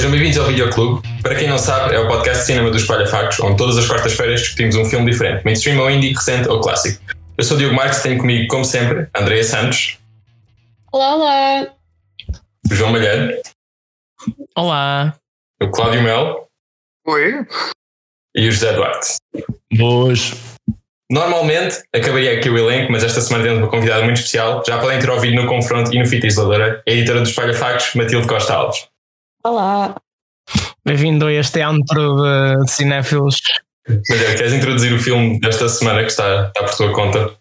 Sejam bem-vindos ao Videoclube. Para quem não sabe, é o podcast de cinema dos Espalha Factos, onde todas as quartas-feiras discutimos um filme diferente, mainstream ou indie, recente ou clássico. Eu sou o Diogo Marques e tenho comigo, como sempre, Andreia Santos. Olá, olá. O João Malheiro. Olá. O Cláudio Mel. Oi. E o José Duarte. Boas. Normalmente acabaria aqui o elenco, mas esta semana temos uma convidada muito especial. Já podem ter ouvido no Confronto e no Fita Isoladora, a editora dos Espalha Factos, Matilde Costa Alves. Olá. Bem-vindo a este antro de, de cinéfilos. Queres introduzir o filme desta semana que está, está por tua conta?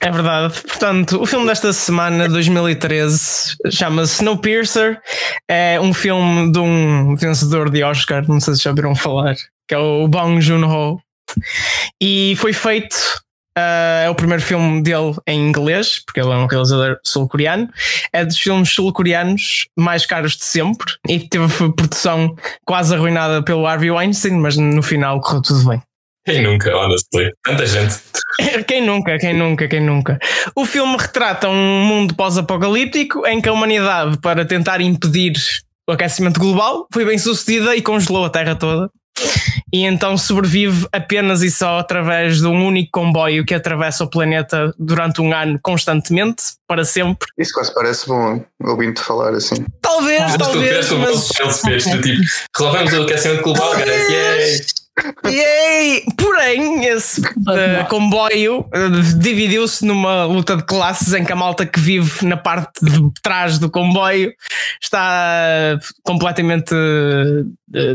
É verdade. Portanto, o filme desta semana, 2013, chama-se Snowpiercer. É um filme de um vencedor de Oscar, não sei se já ouviram falar, que é o Bong Joon-ho. E foi feito. Uh, é o primeiro filme dele em inglês, porque ele é um realizador sul-coreano. É dos filmes sul-coreanos mais caros de sempre e teve produção quase arruinada pelo Harvey Weinstein, mas no final correu tudo bem. Quem nunca, honestly? Tanta gente. Quem nunca, quem nunca, quem nunca. O filme retrata um mundo pós-apocalíptico em que a humanidade, para tentar impedir o aquecimento global, foi bem sucedida e congelou a Terra toda. E então sobrevive apenas e só através de um único comboio que atravessa o planeta durante um ano constantemente, para sempre. Isso quase parece bom, ouvindo-te falar assim. Talvez, tu talvez, o mas. mas... tipo, resolvemos o aquecimento global, guys, yay! Yay! Esse uh, comboio uh, dividiu-se numa luta de classes em que a malta que vive na parte de trás do comboio está uh, completamente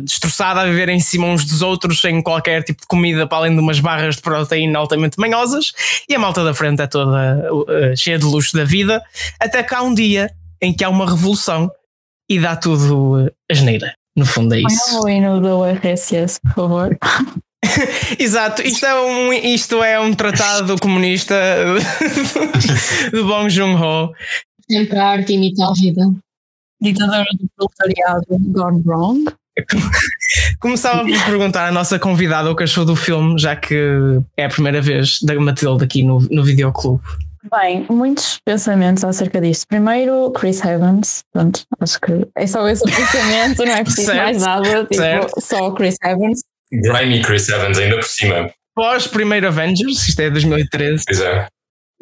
destroçada a viver em cima uns dos outros sem qualquer tipo de comida para além de umas barras de proteína altamente manhosas e a malta da frente é toda cheia de luxo da vida até que há um dia em que há uma revolução e dá tudo a geneira. No fundo é isso. Põe o hino do RSS, por favor. Exato, isto é, um, isto é um tratado comunista de Bong Joon-ho. Sempre a arte imita a vida. Ditadora do proletariado gone wrong. Começava por perguntar à nossa convidada o que achou do filme, já que é a primeira vez da Matilde aqui no, no videoclube. Bem, muitos pensamentos acerca disto. Primeiro, Chris Evans. Pronto, acho que é só esse pensamento, não é preciso mais nada. Tipo, só Chris Evans. Grimy Chris Evans, ainda por cima. Pós primeiro Avengers, isto é 2013. Pois é.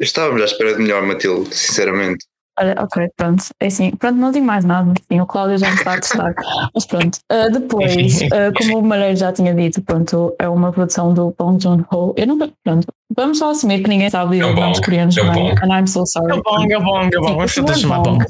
Estávamos à espera de melhor, Matilde, sinceramente. Olha, ok, pronto. É assim, pronto, não digo mais nada. Sim, o Cláudio já me está a testar. Mas pronto. Uh, depois, uh, como o Malheiro já tinha dito, pronto, é uma produção do Bong Joon-ho. Eu não. Pronto, vamos só assumir que ninguém sabe é os nomes coreanos, é não é? And I'm so sorry. É o Bong, é o Bong, é o Bong. Vamos tentar chamar Bong.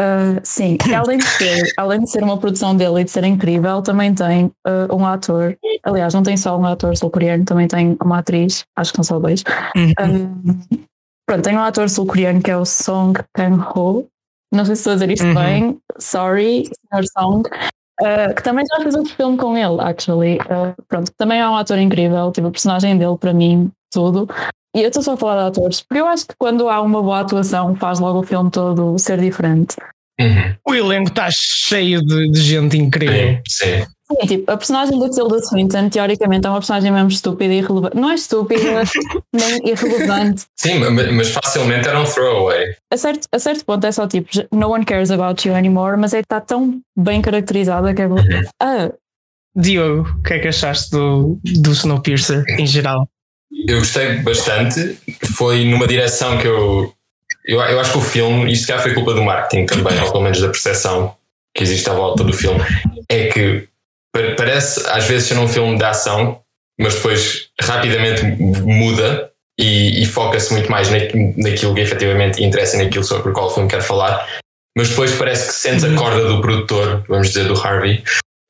Uh, sim, além de, ser, além de ser uma produção dele e de ser incrível, também tem uh, um ator. Aliás, não tem só um ator sul-coreano, também tem uma atriz, acho que são só dois. Uhum. Uh, pronto, tem um ator sul-coreano que é o Song Kang-ho. Não sei se estou a dizer isto Uhum. bem. Sorry, Sr. Song. Uh, que também já fez outro filme com ele, actually. Pronto, também é um ator incrível. Tipo, a personagem dele, para mim, tudo. E eu estou só a falar de atores, porque eu acho que quando há uma boa atuação, faz logo o filme todo ser diferente. Uhum. O elenco está cheio de, de gente incrível. Sim, sim. Sim, tipo, a personagem da Tilda Swinton, teoricamente, é uma personagem mesmo estúpida e irrelevante. Não é estúpida, nem irrelevante. Sim, ma- mas facilmente era um throwaway. A certo, a certo ponto é só tipo, no one cares about you anymore, mas é que está tão bem caracterizada que é. Ah, Diogo, o que é que achaste do, do Snowpiercer em geral? Eu gostei bastante. Foi numa direção que eu. Eu, eu acho que o filme, isto já foi culpa do marketing também, ou pelo menos da percepção que existe à volta do filme, é que pa- parece às vezes ser um filme de ação, mas depois rapidamente muda e, e foca-se muito mais na, naquilo que efetivamente interessa, naquilo sobre o qual o filme quer falar. Mas depois parece que sentes a corda do produtor, vamos dizer, do Harvey,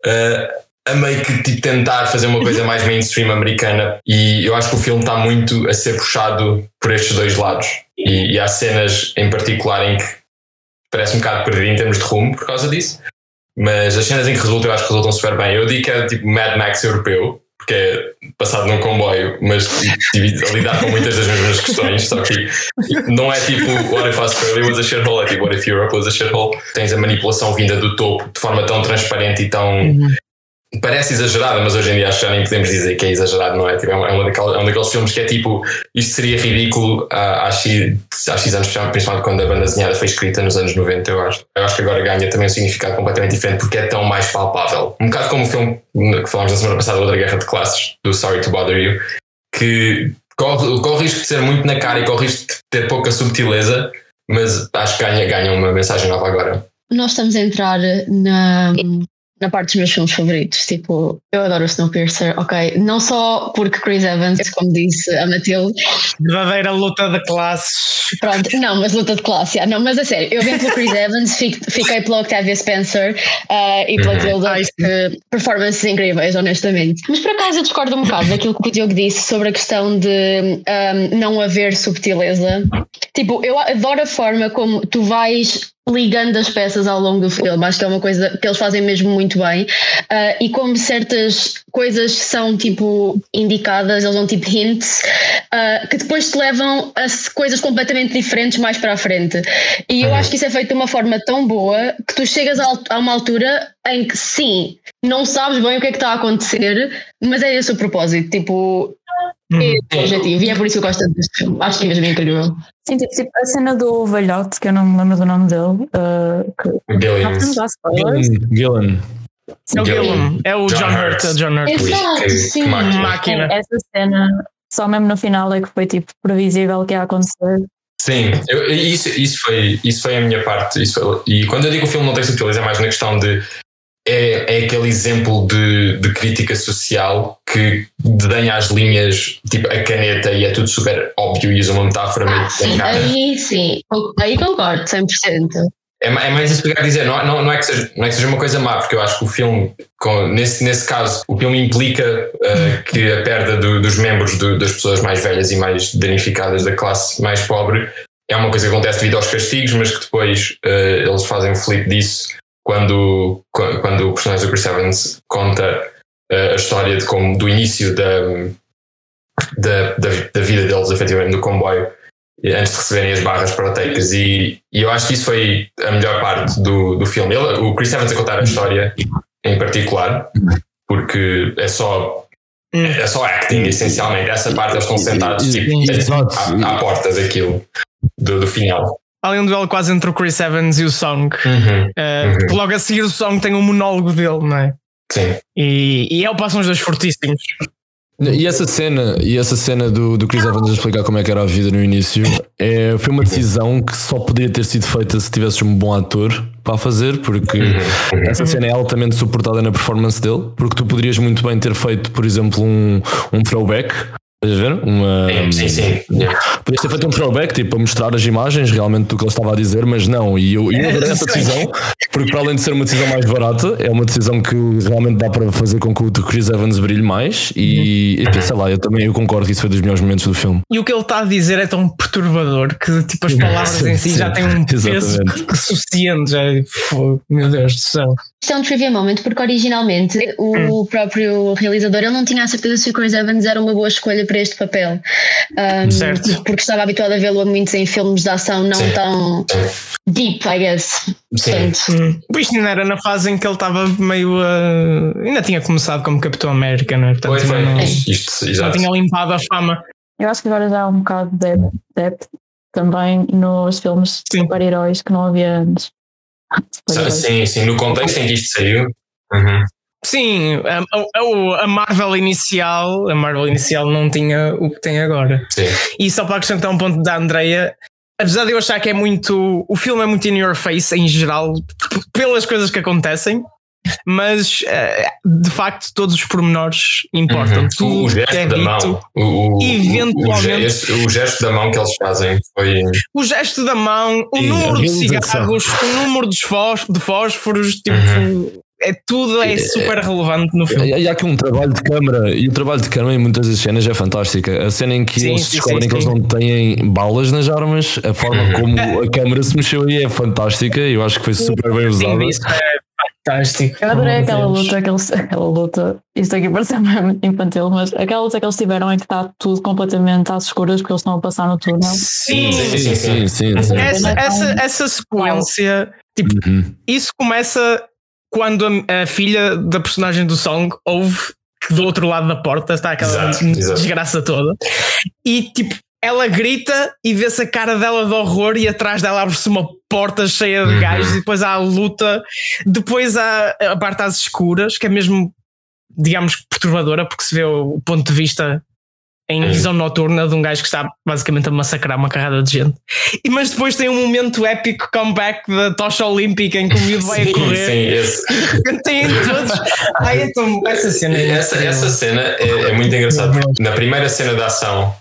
uh, a meio que tipo, tentar fazer uma coisa mais mainstream americana. E eu acho que o filme está muito a ser puxado por estes dois lados. E, e há cenas em particular em que parece um bocado perdido em termos de rumo por causa disso. Mas as cenas em que resultam, eu acho que resultam super bem. Eu digo que é tipo Mad Max europeu, porque é passado num comboio, mas tipo, a lidar com muitas das mesmas questões. Só que não é tipo What if Australia was a shithole, é tipo What if Europe was a shithole. Tens a manipulação vinda do topo de forma tão transparente e tão parece exagerada, mas hoje em dia acho que já nem podemos dizer que é exagerado, não é? Tipo, é, uma, é, daqueles, é um daqueles filmes que é tipo, isto seria ridículo há, há, há X anos, principalmente quando a banda desenhada foi escrita nos anos 90, eu acho. Eu acho que agora ganha também um significado completamente diferente porque é tão mais palpável. Um bocado como o filme que falámos na semana passada, Outra Guerra de Classes, do Sorry to Bother You, que corre, corre o risco de ser muito na cara e corre o risco de ter pouca subtileza, mas acho que ganha, ganha uma mensagem nova agora. Nós estamos a entrar na, na parte dos meus filmes favoritos. Tipo, eu adoro o Snowpiercer, ok? Não só porque Chris Evans, como disse a Matilde. Verdadeira luta de classes. Pronto, não, mas luta de classe. Yeah, não, mas a sério, eu venho pelo Chris Evans, fiquei pela Octavia Spencer uh, e pela Tilda, uhum. que performances incríveis, honestamente. Mas por acaso eu discordo um bocado daquilo que o Diogo disse sobre a questão de um, não haver subtileza. Tipo, eu adoro a forma como tu vais ligando as peças ao longo do filme. Acho que é uma coisa que eles fazem mesmo muito bem. Uh, e como certas coisas são tipo indicadas, eles dão tipo hints, uh, que depois te levam a coisas completamente diferentes mais para a frente. E eu uhum. acho que isso é feito de uma forma tão boa que tu chegas a uma altura em que sim, não sabes bem o que é que está a acontecer, mas é esse o propósito. Tipo, é uhum. o objetivo. E é por isso que eu gosto deste filme. Acho que é mesmo incrível. Sim, tipo, tipo, a cena do velhote, que eu não me lembro do nome dele. Uh, que... Gillian. Gillian. É o Gillian. É o John, John Hurt. É John Hurt. Exato, sim. máquina. Essa cena, só mesmo no final é que foi tipo previsível que ia acontecer. Sim, eu, isso, isso, foi, isso foi a minha parte. Isso foi, e quando eu digo que o filme não tem subtileza, é mais na questão de é, é aquele exemplo de, de crítica social que desenha as linhas, tipo a caneta, e é tudo super óbvio e usa uma metáfora ah, sim, Aí sim, aí concordo, 100%. É, é mais isso que eu quero dizer, não, não, não, é que seja, não é que seja uma coisa má, porque eu acho que o filme, com, nesse, nesse caso, o filme implica uh, que a perda do, dos membros do, das pessoas mais velhas e mais danificadas da classe mais pobre é uma coisa que acontece devido aos castigos, mas que depois uh, eles fazem um flip disso quando, quando o personagem do Chris Evans conta uh, a história de como do início da, da, da, da, vida deles efetivamente no comboio antes de receberem as barras proteicas e, e eu acho que isso foi a melhor parte do, do filme. Ele, o Chris Evans a contar a história em particular porque é só é só acting, essencialmente. Essa parte eles estão sentados tipo, à, à porta daquilo, do, do final ali um duelo quase entre o Chris Evans e o Song. Uhum, uh, uhum. Logo a seguir o Song tem um monólogo dele, não é? Sim. E, e ele passam os dois fortíssimos. E essa cena, e essa cena do, do Chris Evans a explicar como é que era a vida no início é, foi uma decisão que só poderia ter sido feita se tivesses um bom ator para fazer, porque uhum. essa cena é altamente suportada na performance dele, porque tu poderias muito bem ter feito, por exemplo, um, um throwback Estás a ver? Uma, sim, sim. Yeah. Podias ter feito um throwback, tipo, a mostrar as imagens realmente do que ele estava a dizer, mas não. E eu, eu adorei essa decisão, porque para além de ser uma decisão mais barata, é uma decisão que realmente dá para fazer com que o Chris Evans brilhe mais. E, uhum. e sei lá, eu também eu concordo que isso foi dos melhores momentos do filme. E o que ele está a dizer é tão perturbador que, tipo, as palavras sim, em si sim, já têm um peso suficiente. Já, é, meu Deus do céu. Isto é um trivia moment, porque originalmente o hum. próprio realizador ele não tinha a certeza se o Chris Evans era uma boa escolha para este papel. Um, certo. Porque estava habituado a vê-lo muitos em filmes de ação não Sim. tão deep, I guess. Sim. Portanto, hum. Isto ainda era na fase em que ele estava meio. Uh, ainda tinha começado como Capitão América, não é? Portanto, foi. Não, Isto, já tinha limpado a fama. Eu acho que agora já há um bocado de depth também nos filmes de super-heróis que não havia antes. Sim, sim, no contexto em que isto saiu. Uhum. Sim, a, a, a, Marvel inicial, a Marvel inicial não tinha o que tem agora. Sim. E só para acrescentar um ponto da Andrea, apesar de eu achar que é muito. O filme é muito in your face em geral, pelas coisas que acontecem, mas eh, de facto todos os pormenores importam. Uhum. Tudo o gesto é da mão, o, eventualmente. O gesto, o gesto, da mão que eles fazem foi. O gesto da mão, o número de cigarros, o número de fósforos, tipo. Uhum é tudo é, é super relevante no filme. E há aqui um trabalho de câmara, e o trabalho de câmara em muitas das cenas é fantástica. A cena em que sim, eles sim, descobrem sim, que eles não têm balas nas armas, a forma uhum. como a câmera se mexeu aí é fantástica e eu acho que foi super bem usada. Isso é fantástico. Eu adorei aquela luta, aquela, aquela luta, isto aqui parece muito infantil, mas aquela luta que eles tiveram em que está tudo completamente às escuras porque eles estão a passar no túnel. Sim, sim, sim. sim, sim. Essa, essa, essa sequência, tipo, uhum. isso começa quando a, a filha da personagem do Song ouve que do outro lado da porta está aquela Exato, exato. desgraça toda e tipo ela grita e vê-se a cara dela de horror e atrás dela abre-se uma porta cheia de Uhum. gajos e depois há a luta depois há a parte às escuras que é mesmo digamos perturbadora porque se vê o ponto de vista em Uhum. visão noturna de um gajo que está basicamente a massacrar uma carrada de gente e mas depois tem um momento épico comeback da tocha olímpica em que o miúdo vai a Sim, correr sim, esse- tem todos Ai, é tão- essa cena é essa, essa cena é, é muito engraçada. porque Na primeira cena da ação,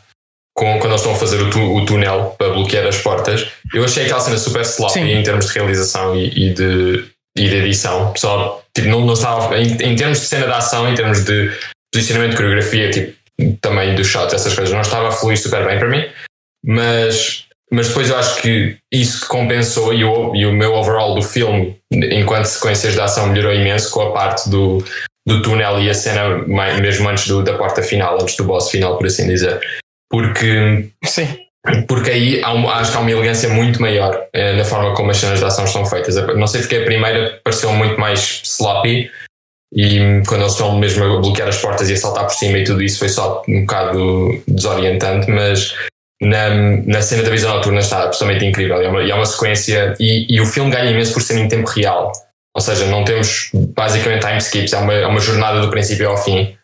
com, quando eles estão a fazer o, tu- o túnel para bloquear as portas, eu achei aquela cena super sloppy Sim. em termos de realização e, e de, e de edição. Pessoal, tipo, não, não estava, em, em termos de cena da ação, em termos de posicionamento de coreografia, tipo, também do shot, essas coisas, não estava a fluir super bem para mim. Mas, mas depois eu acho que isso compensou e o, e o meu overall do filme, enquanto sequências de ação, melhorou imenso com a parte do, do túnel e a cena mesmo antes do- da porta final, antes do boss final, por assim dizer. Porque, sim porque aí há um- acho que há uma elegância muito maior eh, na forma como as cenas de ação estão feitas. Não sei porque a primeira pareceu muito mais sloppy e quando eles estão mesmo a bloquear as portas e a saltar por cima e tudo isso foi só um bocado desorientante, mas na, na cena da visão noturna está absolutamente incrível. É uma, e é uma sequência e, e o filme ganha imenso por ser em tempo real. Ou seja, não temos basicamente time skips, é uma, é uma jornada do princípio ao fim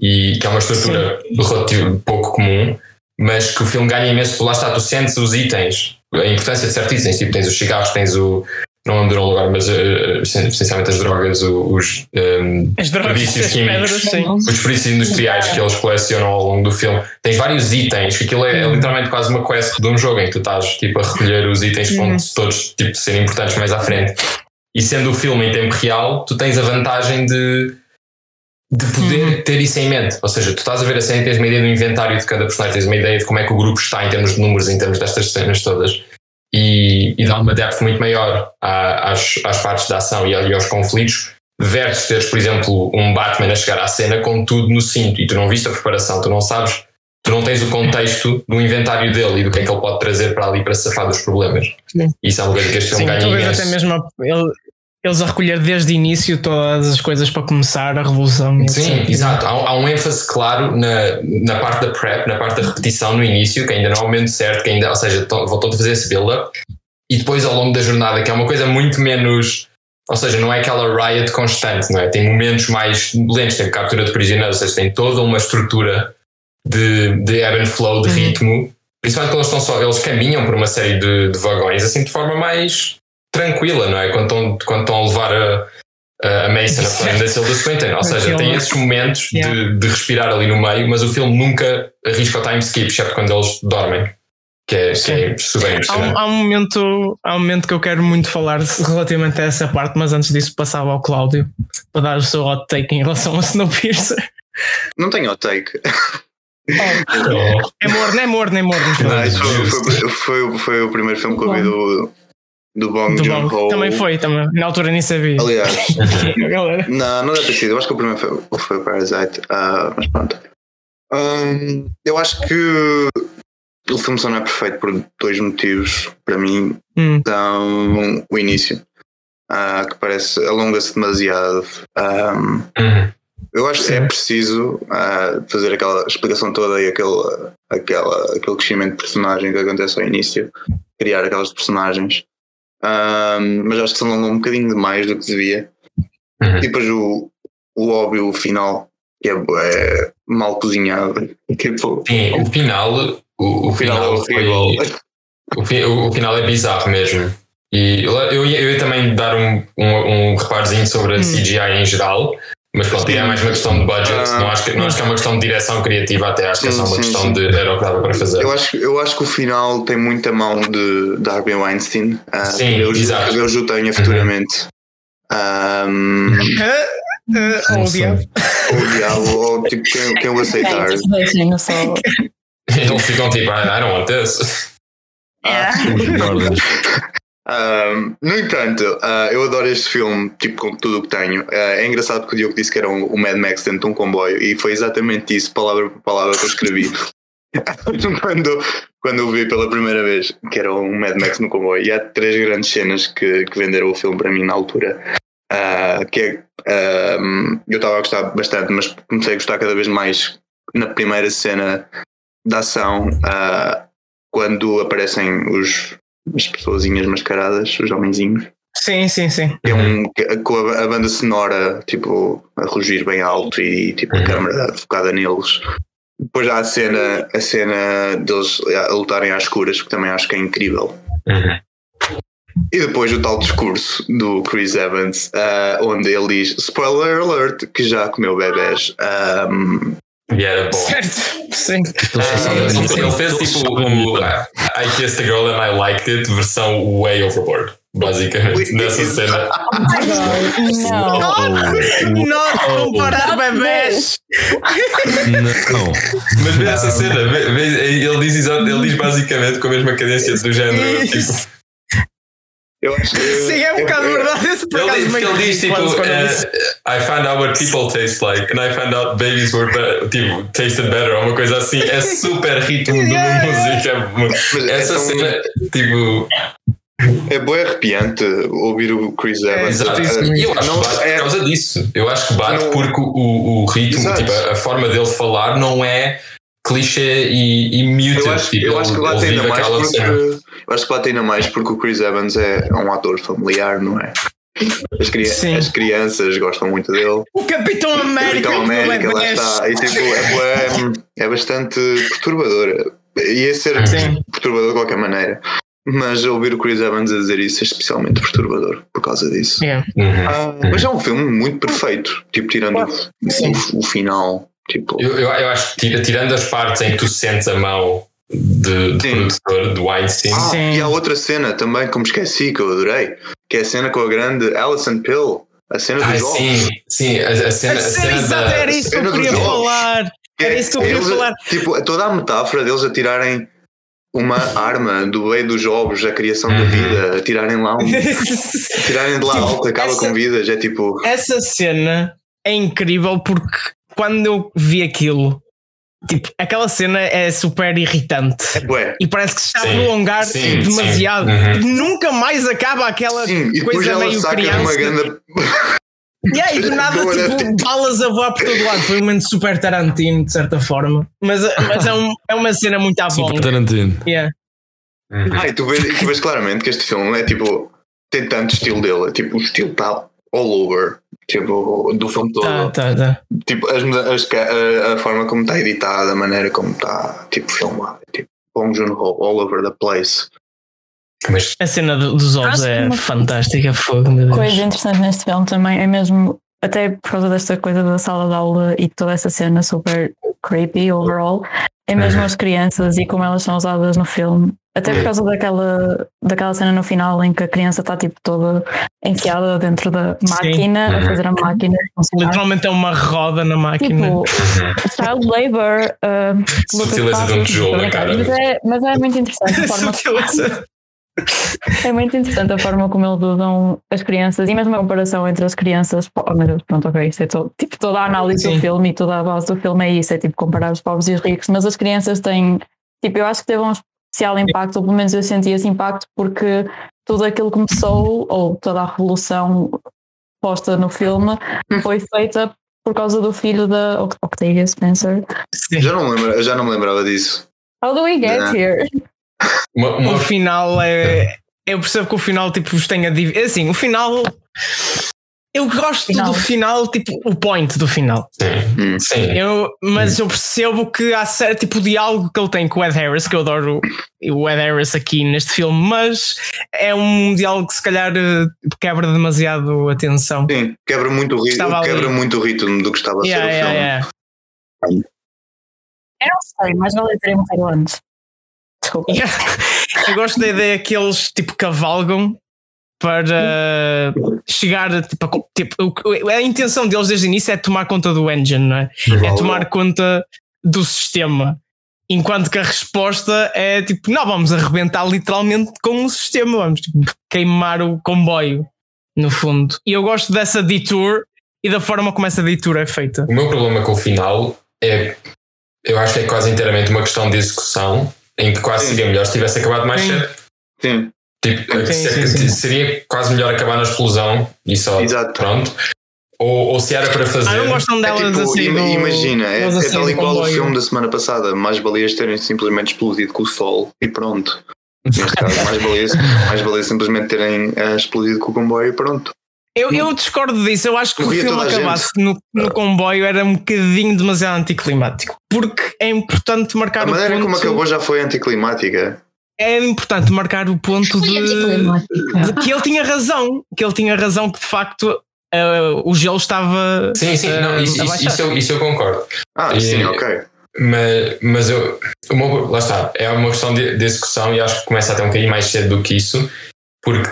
e que é uma estrutura relativo pouco comum, mas que o filme ganha imenso por lá está, tu sentes os itens, a importância de certos itens, tipo tens os cigarros, tens o não lembro do lugar, mas eh, essencialmente as drogas, os um, as drogas químicos. pedras os desperdícios industriais que eles colecionam ao longo do filme. Tens vários itens, que aquilo é, é literalmente quase uma quest de um jogo em que tu estás tipo, a recolher os itens que vão todos tipo, ser importantes mais à frente. E sendo o filme em tempo real, tu tens a vantagem de, de poder ter isso em mente. Ou seja, tu estás a ver a cena e tens uma ideia do inventário de cada personagem, tens uma ideia de como é que o grupo está em termos de números, em termos destas cenas todas. E, e dá uma depth muito maior às, às partes da ação e, aos conflitos versus teres, por exemplo, um Batman a chegar à cena com tudo no cinto e tu não viste a preparação, tu não sabes, tu não tens o contexto do inventário dele e do que é que ele pode trazer para ali para se safar dos problemas. Sim. E isso é uma coisa que este filme Sim, ganha imenso. até mesmo ele- eles a recolher desde o início todas as coisas para começar a revolução. Sim, etc. exato. Há, há um ênfase claro na, na parte da prep, na parte da repetição no início, que ainda não é o momento certo, que ainda, ou seja, to- voltou a fazer esse build-up, e depois ao longo da jornada, que é uma coisa muito menos. Ou seja, não é aquela riot constante, não é? Tem momentos mais lentos, tem captura de prisioneiros, ou seja, tem toda uma estrutura de, de ebb and flow, de Uhum. ritmo. Principalmente quando eles estão só, eles caminham por uma série de, de vagões assim de forma mais tranquila, não é? Quando estão, quando estão a levar a, a Mason a da Silva Swinton. Ou seja, tem esses momentos Yeah. de, de respirar ali no meio, mas o filme nunca arrisca o time skip, exceto quando eles dormem. Que é, que é super Há um, impressionante. há um momento, há um momento que eu quero muito falar relativamente a essa parte, mas antes disso passava ao Cláudio para dar o seu hot take em relação a Snowpiercer. Não tenho hot take. É morno, é morno, é morno. Não, foi, foi, foi, foi o primeiro filme que eu vi do, do Bong Do Joon. Ho. Também foi, também. na altura nem sabia. Aliás, Galera. não, não deve ter sido. Eu acho que o primeiro foi, foi o Parasite. Ah, mas pronto. Hum, eu acho que o filme só não é perfeito por dois motivos. Para mim, Hum, então, o início, ah, que parece alonga-se demasiado. Hum, Uhum. eu acho que é preciso ah, fazer aquela explicação toda e aquele, aquela, aquele crescimento de personagem que acontece ao início, criar aquelas personagens. Ahm, mas acho que se alongou um bocadinho demais do que devia. Uhum. E depois o, o óbvio final, que é, é mal cozinhado. Tipo, Sim, o final, o, o o final é final, horrível. foi, o, fi- o- o final é bizarro mesmo. E eu, eu, ia, eu ia também dar um, um, um reparozinho sobre a Hum. CGI em geral, mas pronto, é mais uma questão de budget. Ah. não, acho que, não acho que é uma questão de direção criativa, até acho que é só uma sim, questão sim. de era o que dava para fazer. Eu acho, eu acho que o final tem muita mão de, de Harvey Weinstein. ah, Sim, eu, exato. que eu ju tenha futuramente. Ahm, Ah, ah, Não oh, sei. diabo. o diabo, ou tipo, quem, quem o aceitar. Eles ficam tipo, I I don't want this. Guardas. Ahm, no entanto, ah, eu adoro este filme, tipo, com tudo o que tenho. Ah, é engraçado porque o Diogo disse que era um, um Mad Max dentro de um comboio e foi exatamente isso, palavra por palavra, que eu escrevi. quando, quando eu vi pela primeira vez que era um Mad Max no comboio. E há três grandes cenas que, que venderam o filme para mim na altura. uh, que é, um, eu estava a gostar bastante, mas comecei a gostar cada vez mais na primeira cena da ação, uh, quando aparecem os, as pessoazinhas mascaradas, os homenzinhos. Sim, sim, sim. É um, com a, a, banda sonora tipo, a rugir bem alto e tipo, a uhum. câmera focada neles. Depois há a cena, a cena deles a lutarem às escuras, que também acho que é incrível. Uhum. E depois o tal discurso do Chris Evans, uh, onde ele diz spoiler alert, que já comeu bebés. Um, e era bom. Certo, sim. Uh, ele fez tipo o I Kissed a Girl and I Liked It, versão way overboard. Basicamente, nessa cena. Oh não, não comparar bebés. Não. Mas vê essa cena, ele diz, ele diz basicamente com a mesma cadência do género. Tipo, eu acho que. Sim, é um bocado verdade. Esse ele, diz, ele diz tipo: uh, I found out what people taste like, and I found out babies were better, tipo, tasted better, ou uma coisa assim. É super ritmo yeah, de música. Mas Essa é cena, tipo. É bem arrepiante ouvir o Chris Evans. É, exato. Eu acho não, que bate é, por causa disso. Eu acho que bate não, porque o, o ritmo, tipo, a forma dele falar não é clichê e, e muted. Eu acho, tipo, eu acho que bate ainda mais porque, eu acho que bate ainda mais porque o Chris Evans é um ator familiar, não é? As, cri as crianças gostam muito dele. O Capitão América, o Capitão América lá está. E, tipo, é, é, bastante perturbador. Ia ser Sim. perturbador de qualquer maneira. Mas ouvir o Chris Evans a dizer isso é especialmente perturbador por causa disso. Yeah. Uhum. Ah, mas é um filme muito perfeito, tipo, tirando o, o, o, final. Tipo... Eu, eu, eu, acho que tirando as partes em que tu sentes a mão de, de produtor do Weinstein. Ah, e há outra cena também que me esqueci, que eu adorei, que é a cena com a grande Alison Pill. A cena dos jogos. Sim, sim, a, a cena, a cena, da, era isso que eu queria falar. Era isso que eu queria falar. Tipo, toda a metáfora deles a tirarem uma arma do meio dos jogos, a criação da uhum. vida, tirarem lá um, tirarem de lá tipo, alto, acaba essa, com vidas, é tipo. Essa cena é incrível porque quando eu vi aquilo, tipo, aquela cena é super irritante. É E parece que se está a prolongar sim, demasiado. Sim. Uhum. Nunca mais acaba aquela coisa meio criança. Grande... E aí, do nada, tipo, balas a voar por todo lado. Foi um momento super Tarantino, de certa forma. Mas, mas é, um, é uma cena muito à Super Tarantino. Yeah. Uhum. Ah, e tu vês, tu vês claramente que este filme é tipo. Tem tanto estilo dele. É, tipo, o estilo está all over. Tipo, do filme todo. Tá, tá, tá. Tipo, as, as, a, a, forma como está editada, a maneira como está tipo, filmado. Tipo, Bong Joon-ho, all over the place. Mas... A cena dos ovos é fantástica, fogo. Coisa interessante neste filme também é mesmo, até por causa desta coisa da sala de aula e toda essa cena super creepy overall, é mesmo uhum. as crianças e como elas são usadas no filme. Até por uhum. causa daquela, daquela cena no final em que a criança está tipo toda enfiada dentro da máquina Sim. a fazer a máquina. Literalmente é uma roda na máquina. Tipo, child labor. Uh, Sutileza de um tijolo na cara. Mas é, mas é muito interessante a forma. É muito interessante a forma como eles usam as crianças e mesmo a comparação entre as crianças. Oh meu Deus, pronto, ok, isso é todo, tipo, toda a análise Sim. do filme e toda a base do filme é isso, é tipo comparar os pobres e os ricos, mas as crianças têm, tipo, eu acho que teve um especial impacto, ou pelo menos eu senti esse impacto porque tudo aquilo que começou, ou toda a revolução posta no filme, foi feita por causa do filho da Octavia Spencer. Já não, lembra, já não me lembrava disso. How do we get here? Uma, uma... O final é. Eu percebo que o final tipo, vos tenha. É assim, o final. Eu gosto final. do final, tipo, o point do final. Sim, sim. Eu, mas eu percebo que há certo tipo de diálogo que ele tem com o Ed Harris, que eu adoro o Ed Harris aqui neste filme, mas é um diálogo que se calhar quebra demasiado a atenção. Sim, quebra muito o ritmo, quebra muito o ritmo do que estava a yeah, ser yeah, o filme. Yeah. Eu não sei, mas vale ter um antes. Desculpa. eu gosto da ideia que eles tipo cavalgam para chegar tipo, a, tipo, a intenção deles desde o início é tomar conta do engine, não é? É tomar conta do sistema. Enquanto que a resposta é tipo, não, vamos arrebentar literalmente com o sistema, vamos tipo, queimar o comboio, no fundo. E eu gosto dessa detour e da forma como essa detour é feita. O meu problema com o final é, eu acho que é quase inteiramente uma questão de execução em que quase seria melhor se tivesse acabado mais cedo. Sim. Tipo, Sim, se- sim, sim. seria quase melhor acabar na explosão e só Exato. pronto. Ou, ou se era para fazer. Ah, não gostam É delas tipo, assim. im- do- imagina, é, delas é assim tal do e qual o filme da semana passada. Mais balias terem simplesmente explodido com o sol e pronto. Neste caso, mais balias, mais balias simplesmente terem eh, explodido com o comboio e pronto. Eu, eu discordo disso. Eu acho que Morria o filme a acabasse no, no comboio era um bocadinho demasiado anticlimático. Porque é importante marcar A o maneira ponto. como acabou já foi anticlimática. É importante marcar o ponto de, de que ele tinha razão. Que ele tinha razão que de facto eh, o gelo estava. Sim, sim, não, eh, isso, a isso, isso eu, isso eu concordo. Ah, E- sim, ok. Mas, mas eu, uma- lá está, é uma questão de, de execução e acho que começa até um bocadinho mais cedo do que isso, porque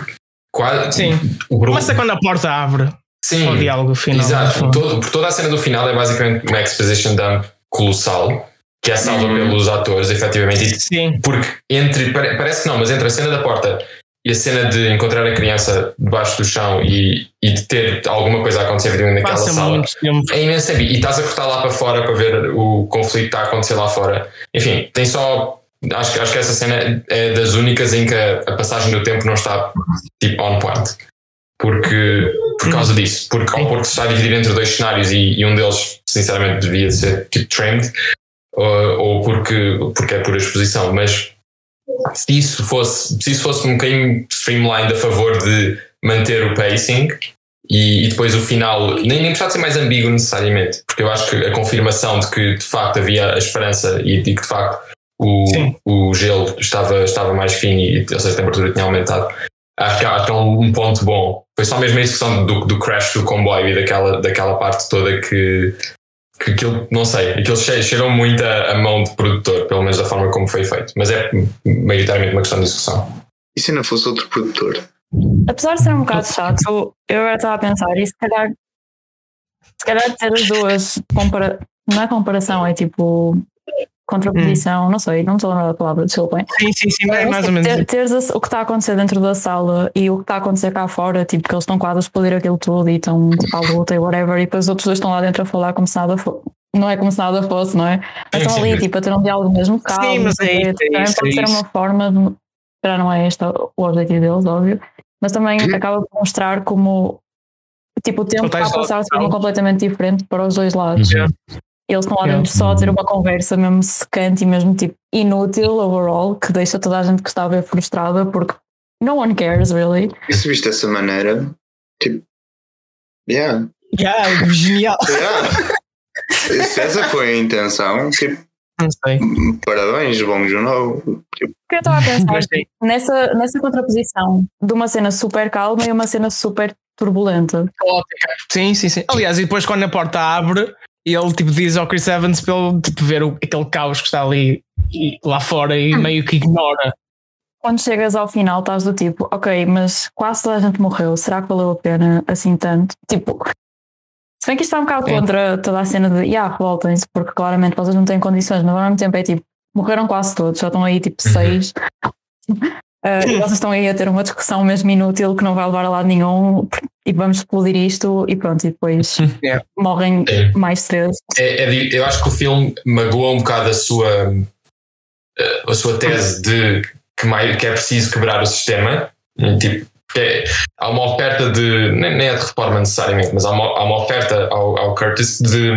quase Sim. o Bruno. Começa quando a porta abre. Sim, O diálogo final. exato. Todo, por toda a cena do final é basicamente uma exposition dump colossal que é salva Uhum. pelos atores, efetivamente. Sim. Porque entre, pare- parece que não, mas entre a cena da porta e a cena de encontrar a criança debaixo do chão e, e de ter alguma coisa a acontecer naquela Passa sala, é imenso tempo. E estás a cortar lá para fora para ver o conflito que está a acontecer lá fora. Enfim, tem só. Acho, que- acho que essa cena é das únicas em que a, a passagem do tempo não está tipo on point. Porque, por causa disso. Porque, ou porque se está dividido entre dois cenários e, e um deles, sinceramente, devia ser tipo trimmed, ou, ou porque, porque é por exposição. Mas se isso fosse, se isso fosse um bocadinho streamlined a favor de manter o pacing e, e depois o final, nem, nem precisava ser mais ambíguo necessariamente, porque eu acho que a confirmação de que de facto havia a esperança e de que de facto o, Sim. o gelo estava, estava mais fino e ou seja, a temperatura tinha aumentado. Acho que, é um, ponto bom. Foi só mesmo a discussão do, do crash do comboio e daquela, daquela parte toda que, que aquilo, não sei, aquilo che- cheirou muito a, a mão de produtor, pelo menos da forma como foi feito. Mas é maioritariamente uma questão de discussão. E se não fosse outro produtor? Apesar de ser um bocado chato, eu agora estava a pensar, e se calhar, se calhar ter as duas, compara não é comparação, é tipo contraposição, não sei, não estou a lembrar da palavra, desculpem. Sim, sim, sim, é mais ou tipo, menos. ter- teres o que está a acontecer dentro da sala e o que está a acontecer cá fora, tipo, que eles estão quase a explodir aquilo tudo e estão à luta e whatever, e depois os outros dois estão lá dentro a falar como se nada fosse. Não é como se nada fosse, não é? Mas estão ali, tipo, a ter um diálogo mesmo calmo. Sim, mas é isso, é isso, pode é ser isso. uma forma de. Já não é este o objetivo deles, óbvio. Mas também Uhum. acaba por mostrar como. Tipo, o tempo está a passar de forma completamente diferente para os dois lados. Yeah. Eles estão lá Yeah. dentro só a ter uma conversa mesmo secante e mesmo tipo inútil overall, que deixa toda a gente que está a ver frustrada porque no one cares really. E se viste dessa maneira, tipo. Yeah. Yeah, genial. yeah. se essa foi a intenção, tipo, Não sei. parabéns, bom jornal. Tipo, Porque eu estava a pensar nessa, nessa contraposição de uma cena super calma e uma cena super turbulenta. Sim, sim, sim. Aliás, e depois quando a porta abre, ele tipo diz ao Chris Evans para ele tipo, ver o- aquele caos que está ali e- lá fora e meio que ignora. Quando chegas ao final, estás do tipo, ok, mas quase toda a gente morreu, será que valeu a pena assim tanto? Tipo, se bem que isto está um bocado Sim. contra toda a cena de, yeah, revoltem-se, porque claramente vocês não têm condições, mas ao mesmo tempo é tipo, morreram quase todos, já estão aí tipo seis. Uh, e vocês estão aí a ter uma discussão mesmo inútil que não vai levar a lado nenhum e vamos explodir isto e pronto, e depois Yeah. morrem Sim. mais três. É- é eu acho que o filme magoa um bocado a sua, a sua tese de que, mais, que é preciso quebrar o sistema. E, Tipo, é- há uma oferta de. Nem, é de reforma necessariamente, mas há uma, há uma oferta ao, ao Curtis de,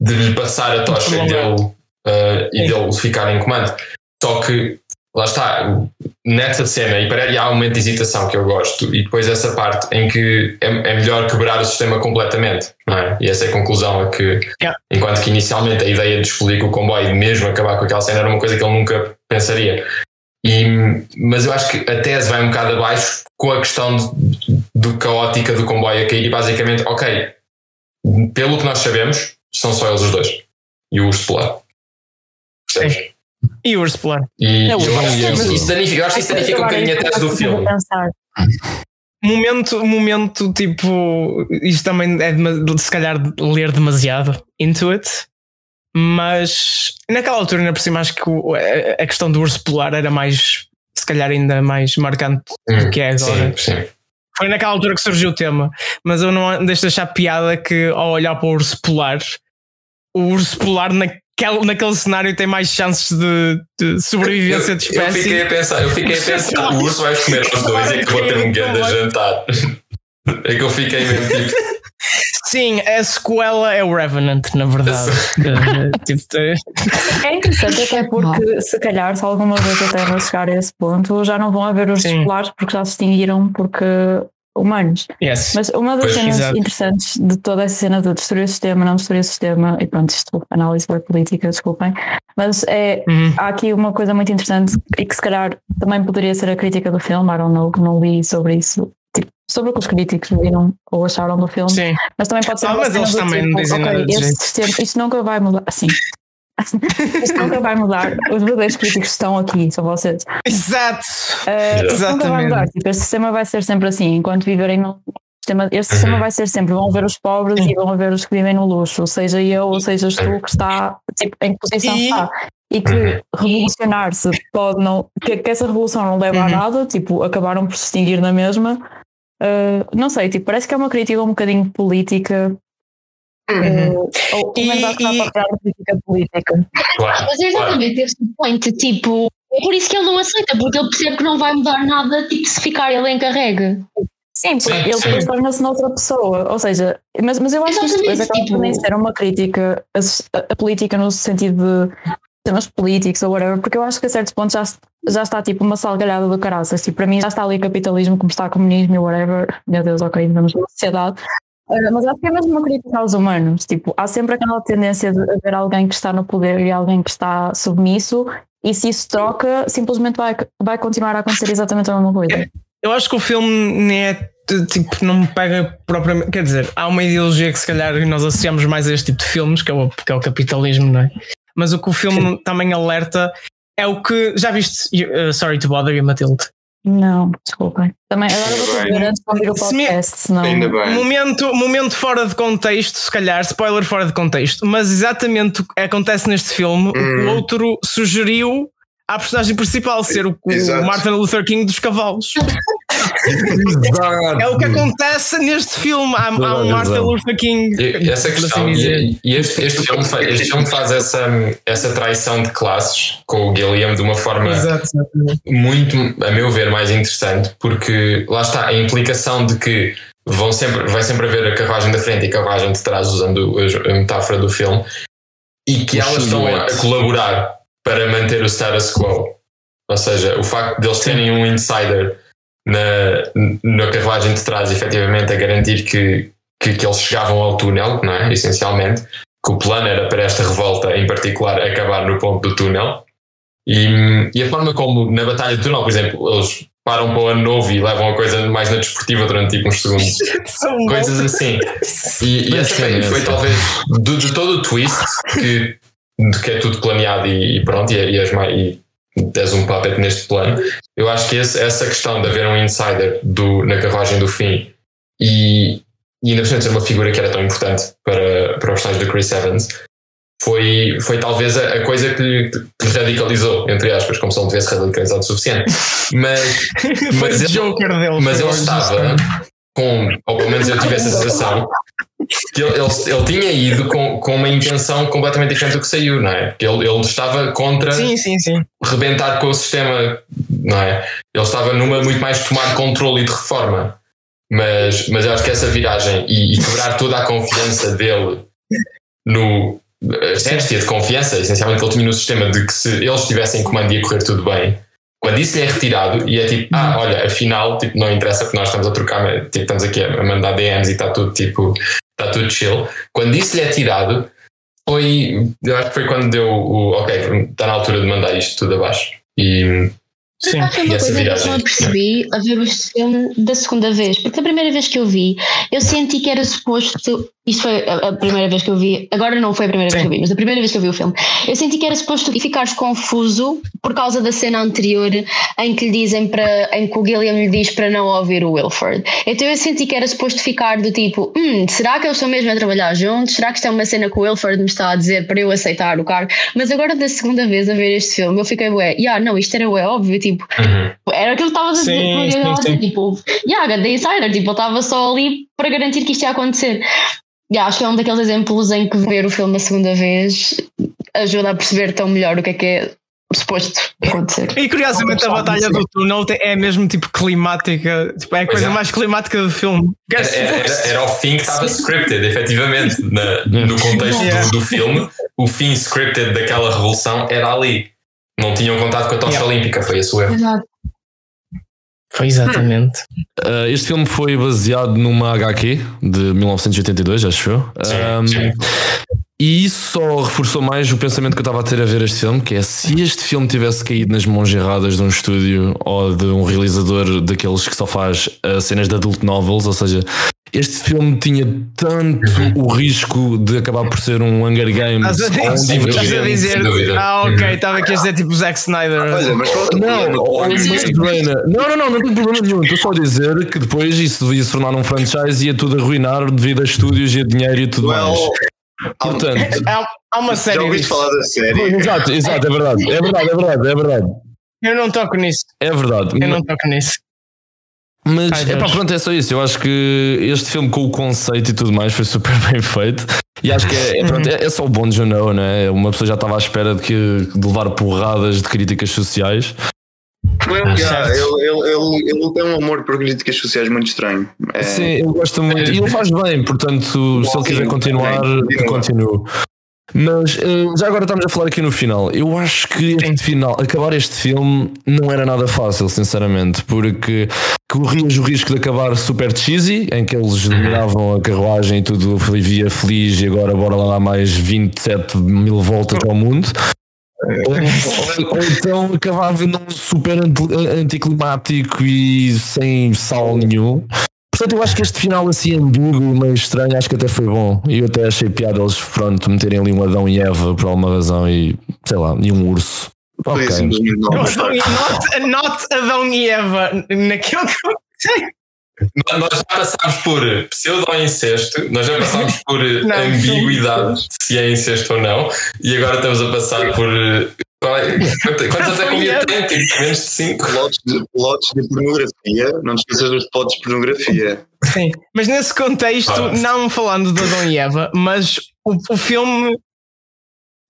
de lhe passar a tocha e dele, eh, e dele ficar em comando. Só que, lá está, nessa cena, e, para- e há um momento de hesitação que eu gosto, e depois essa parte em que é, é melhor quebrar o sistema completamente, não é? E essa é a conclusão, é que Yeah. enquanto que inicialmente a ideia de explodir com o comboio e mesmo acabar com aquela cena era uma coisa que ele nunca pensaria. E, mas eu acho que a tese vai um bocado abaixo com a questão de- do caótica do comboio a cair e basicamente, ok, pelo que nós sabemos, são só eles os dois. E o urso polar. Percebes? E o Urso Polar. E É o eu isso, danifica, eu acho que isso danifica um bocadinho a tese do filme. Pensar. Momento, momento tipo, isto também é de, se calhar ler demasiado into it, mas naquela altura, ainda por cima, acho que a, questão do urso polar era mais, se calhar, ainda mais marcante do que é agora. Sim, sim. Foi naquela altura que surgiu o tema, mas eu não deixo de achar piada que ao olhar para o urso polar, o urso polar na- naquele cenário tem mais chances de, de sobrevivência eu, de espécie. Eu fiquei a pensar, eu fiquei a pensar, o urso vai comer os dois e que vou ter um grande jantar. É que eu fiquei mesmo tipo. Sim, a sequela é o Revenant, na verdade. tipo, é interessante, até porque se calhar, se alguma vez a Terra chegar a esse ponto, já não vão haver os polares porque já se extinguiram porque humanos. Yes. Mas uma das Pois, cenas exato. interessantes de toda essa cena de destruir o sistema, não destruir o sistema, e pronto, isto análise foi política, desculpem, mas é, Uhum. há aqui uma coisa muito interessante e que se calhar também poderia ser a crítica do filme, I don't know, que não li sobre isso, tipo, sobre o que os críticos viram ou acharam do filme, Sim. mas também pode ser Ah, mas eles também tipo, não dizem ok, nada este sistema, isto nunca vai mudar, assim, isto nunca vai mudar, os verdadeiros críticos estão aqui, são vocês. Exato. Uh, isso nunca vai mudar. Tipo, este sistema vai ser sempre assim, enquanto viverem no sistema. Este sistema vai ser sempre, vão haver os pobres e vão haver os que vivem no luxo, seja eu ou sejas tu que está tipo, em que posição E- está. E que revolucionar-se pode não. Que, que essa revolução não leva a Uhum. nada, tipo, acabaram por se extinguir na mesma. Uh, não sei, tipo, parece que é uma crítica um bocadinho política. Uhum. uh, ou E- e- crítica política. Claro, Mas é claro. exatamente esse o point, tipo, é por isso que ele não aceita, porque ele percebe que não vai mudar nada, tipo, se ficar ele encarregue. Sim, porque Sim, ele sim. depois torna-se noutra pessoa. Ou seja, mas, mas eu acho que isto depois Exatamente, acaba por nem tipo- ser uma crítica a, a política no sentido de temas políticos ou whatever, porque eu acho que a certos pontos já, já está tipo uma salgalhada do caraças. Tipo, para mim já está ali capitalismo como está comunismo e whatever. Meu Deus, ok, vamos na sociedade. Uh, mas acho que é mesmo uma crítica aos humanos. Tipo, há sempre aquela tendência de haver alguém que está no poder e alguém que está submisso, e se isso troca, simplesmente vai, vai continuar a acontecer exatamente a mesma coisa. Eu acho que o filme nem é tipo, não me pega propriamente. Quer dizer, há uma ideologia que se calhar nós associamos mais a este tipo de filmes, que é o, que é o capitalismo, não é? Mas o que o filme também alerta é o que. Já viste uh, Sorry to Bother You, Matilde? Não, desculpem. Também agora vou ter antes de ouvir o podcast, senão. Ainda bem. Momento, momento fora de contexto, se calhar, spoiler fora de contexto, mas exatamente o que acontece neste filme, o que o Hum. outro sugeriu à personagem principal ser o, o. Martin Luther King dos cavalos. É o que acontece neste filme. Há, há um Martin. Luther King. E- Essa questão, assim e, e este, este, filme, este filme faz essa, essa traição de classes com o Gilliam de uma forma Exato, muito, a meu ver, mais interessante, porque lá está a implicação de que vão sempre, vai sempre haver a carruagem da frente e a carruagem de trás, usando a metáfora do filme, e que O elas estão a colaborar para manter o status quo. Ou seja, o facto de eles terem um insider na, na carruagem de trás, efetivamente, a garantir que, que, que eles chegavam ao túnel, não é? essencialmente, que o plano era para esta revolta, em particular, acabar no ponto do túnel. E, e a forma como na Batalha do Túnel, por exemplo, eles param para o ano novo e levam a coisa mais na desportiva durante tipo uns segundos. Coisas assim. E, e essa foi, foi essa. talvez de, de todo o twist que, de que é tudo planeado e, e pronto, e, e, és mais, e és um puppet neste plano. Eu acho que esse- essa questão de haver um insider do, na carruagem do fim e, e ainda por cima ser uma figura que era tão importante para, para os personagem do Chris Evans foi, foi talvez a, a coisa que radicalizou, entre aspas, como se não tivesse radicalizado o suficiente. Mas, mas o ele- mas ele o estava com, ou pelo menos eu tive essa sensação, que ele, ele, ele tinha ido com, com uma intenção completamente diferente do que saiu, não é? Porque ele, ele estava contra Sim, sim, sim. rebentar com o sistema, não é? Ele estava numa muito mais de tomar controle e de reforma. Mas, mas eu acho que essa viragem e, e quebrar toda a confiança dele no a de confiança, essencialmente que ele tinha no sistema de que se eles estivessem em comando ia correr tudo bem, quando isso lhe é retirado e é tipo, ah, olha, afinal, tipo, não interessa porque nós estamos a trocar, tipo, estamos aqui a mandar DMs e está tudo tipo, está tudo chill. Quando isso lhe é tirado, foi, eu acho que foi quando deu o, ok, está na altura de mandar isto tudo abaixo. E Sim. Acho que é E uma essa coisa que eu viragem, só percebi a ver este filme da segunda vez, porque a primeira vez que eu vi, eu senti que era suposto. Isto foi a, a primeira vez que eu vi, agora não foi a primeira vez Sim. que eu vi, mas a primeira vez que eu vi o filme, eu senti que era suposto ficares confuso por causa da cena anterior em que lhe dizem para. em que o Gilliam lhe diz para não ouvir o Wilford. Então eu senti que era suposto ficar do tipo, hum, será que eles estão mesmo a trabalhar juntos? Será que isto é uma cena que o Wilford me está a dizer para eu aceitar o cargo? Mas agora da segunda vez a ver este filme, eu fiquei, ué, yeah, não, isto era ué, óbvio, tipo. uhum. Era aquilo que estavas a dizer, Sim, sim, estava a dizer, sim. tipo, yeah, da insider, tipo, eu estava só ali para garantir que isto ia acontecer. Yeah, acho que é um daqueles exemplos em que ver o filme a segunda vez ajuda a perceber tão melhor o que é que é suposto acontecer. E curiosamente a batalha do túnel é mesmo tipo climática, tipo, é a coisa é. mais climática do filme. Era, era, era o fim que estava scripted, efetivamente, na, no contexto yeah. do, do, filme. O fim scripted daquela revolução era ali. Não tinham contato com a tocha yeah. olímpica, foi esse o erro. Exato. Foi exatamente. Uh, este filme foi baseado numa HQ de 1982, acho eu. Sim, um, sim. E isso só reforçou mais o pensamento que eu estava a ter a ver este filme, que é se este filme tivesse caído nas mãos erradas de um estúdio ou de um realizador daqueles que só faz uh, cenas de adult novels, ou seja, este filme tinha tanto o risco de acabar por ser um Hunger Games. Estás a, dizer, ah, ok, estava aqui a dizer tipo Zack Snyder. Olha, mas não, não, não, não, não tem problema nenhum. Estou só a dizer que depois isso ia se tornar um franchise e ia tudo arruinar devido a estúdios e a dinheiro e tudo well, mais. Portanto, há uma série. Já ouviste falar da série? Exato, exato, é verdade, é verdade, é verdade, é verdade. Eu não toco nisso. É verdade. Eu não toco nisso. Mas Ai, epá, pronto, é só isso. Eu acho que este filme com o conceito e tudo mais foi super bem feito. E acho que é, é, pronto, é, é só o bom de know, né? Uma pessoa já estava à espera de, que, de levar porradas de críticas sociais. Well, yeah, ele, ele, ele, ele, tem um amor por críticas sociais muito estranho. É... Sim, ele gosta muito e ele faz bem, portanto, se ele quiser continuar, continua. Mas eh, já agora estamos a falar aqui no final. Eu acho que este final, acabar este filme não era nada fácil, sinceramente, porque corrias o risco de acabar super cheesy, em que eles lideravam a carruagem e tudo vivia feliz e agora bora lá dar mais 27 mil voltas ao mundo. Ou, ou então acabava num super anticlimático e sem sal nenhum. Portanto, eu acho que este final assim ambíguo, meio estranho, acho que até foi bom. E eu até achei piada eles, pronto, meterem ali um Adão e Eva por alguma razão e, sei lá, e um urso. Ok. Not, not Adão e Eva, naquilo que eu sei. Nós já passámos por pseudo-incesto, nós já passámos por não, ambiguidade se é incesto ou não, e agora estamos a passar por Quantas é que tem? Tipo, menos de 5. Plots de, plots de pornografia, não te esqueças dos plots de pornografia. Sim, mas nesse contexto, ah. não falando de Adão e Eva, mas o, o filme.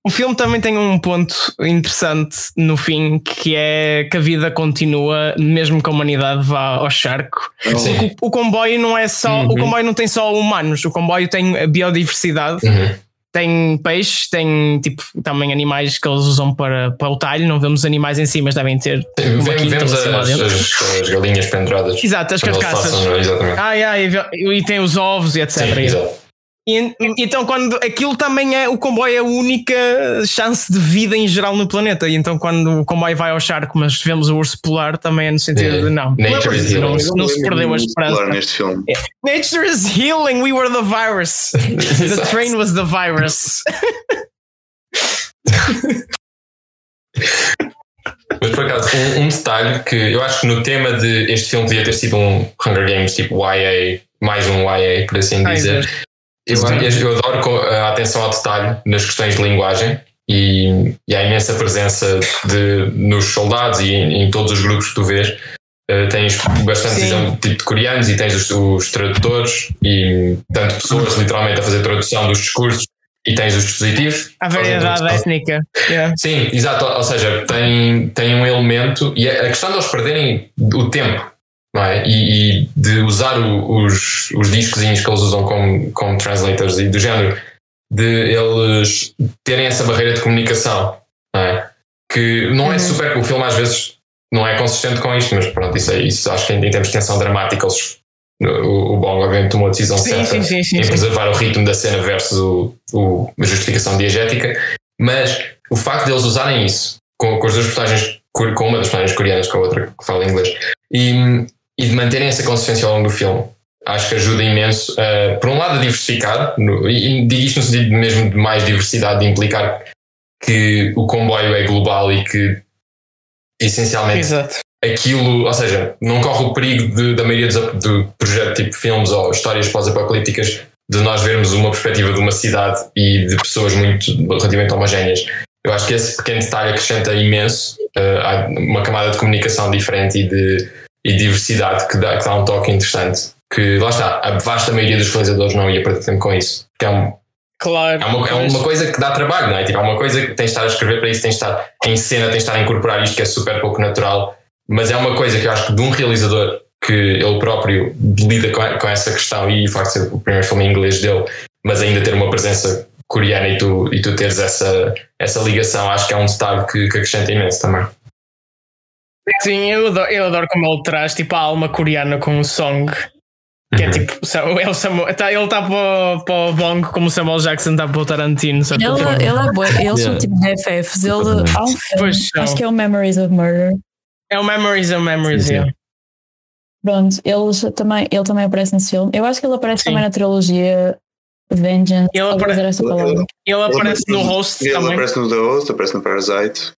O filme também tem um ponto interessante no fim, que é que a vida continua, mesmo que a humanidade vá ao charco. O, o, comboio não é só. Uhum. O comboio não tem só humanos, o comboio tem a biodiversidade. Uhum tem peixes, tem tipo também animais que eles usam para, para o talho. Não vemos animais em si, mas devem ter. Sim, vemos as, as, as, galinhas penduradas. Exato, as carcaças. Ah, yeah, e, e, tem os ovos e etc. Sim, exato. E, então, quando aquilo também é o comboio é a única chance de vida em geral no planeta. E então, quando o comboio vai ao charco, mas vemos o urso polar, também é no sentido yeah. de não. Nature is não, não, não se perdeu a esperança. Neste filme. Yeah. Nature is healing, we were the virus. the train was the virus. Mas por acaso, um, um, detalhe que eu acho que no tema de este filme devia ter sido um Hunger Games tipo YA, mais um YA, por assim dizer. Eu, eu adoro a atenção ao detalhe nas questões de linguagem e, e a imensa presença de, nos soldados e em, em todos os grupos que tu vês. Uh, tens bastante exemplo, tipo de coreanos e tens os, os, tradutores e tanto pessoas literalmente a fazer tradução dos discursos e tens os dispositivos. A variedade étnica. Yeah. Sim, exato. Ou seja, tem, tem um elemento e a questão de eles perderem o tempo é? E, e, de usar o, os, os discozinhos que eles usam como, como translators e do género, de eles terem essa barreira de comunicação, não é? que não é uhum. super. O filme às vezes não é consistente com isto, mas pronto, isso, é, isso acho que em, em termos de tensão dramática, eles, o, o Bong obviamente tomou a decisão sim, certa sim, sim, em preservar o ritmo da cena versus o, o, a justificação diegética, mas o facto de eles usarem isso com, com as duas personagens, com uma das personagens coreanas, com a outra que fala inglês, e, e de manterem essa consistência ao longo do filme. Acho que ajuda imenso, uh, por um lado, a diversificar, no, e digo isto no sentido mesmo de mais diversidade, de implicar que o comboio é global e que essencialmente Exato. aquilo, ou seja, não corre o perigo de, da maioria dos do projeto tipo filmes ou histórias pós-apocalípticas de nós vermos uma perspectiva de uma cidade e de pessoas muito relativamente homogéneas. Eu acho que esse pequeno detalhe acrescenta imenso uh, uma camada de comunicação diferente e de e diversidade que dá, que dá um toque interessante. Que lá está, a vasta maioria dos realizadores não ia perder tempo com isso. Porque é um, Claro. É uma, é uma coisa que dá trabalho, não é? Tipo, é uma coisa que tens de estar a escrever para isso, tens de estar em cena, tens de estar a incorporar isto que é super pouco natural. Mas é uma coisa que eu acho que de um realizador que ele próprio lida com, com essa questão e o facto de ser o primeiro filme em inglês dele, mas ainda ter uma presença coreana e tu, e tu teres essa, essa ligação, acho que é um detalhe que, que acrescenta imenso também. Sim, eu adoro, eu adoro como ele traz tipo a alma coreana com o song. Que é Uhum. tipo, ele está tá, ele tá para, para o Bong como o Samuel Jackson está para o Tarantino. certa Ele, forma. ele é bom, eles são tipo BFFs. Ele, há um filme, Pois são. acho que é o Memories of Murder. É o Memories of Memories, Sim, sim. yeah. Pronto, eles também, ele também aparece nesse filme. Eu acho que ele aparece Sim. também na trilogia Vengeance. Ele Ele apare- palavra. Ele aparece no host Ele também. aparece no The Host, aparece no Parasite.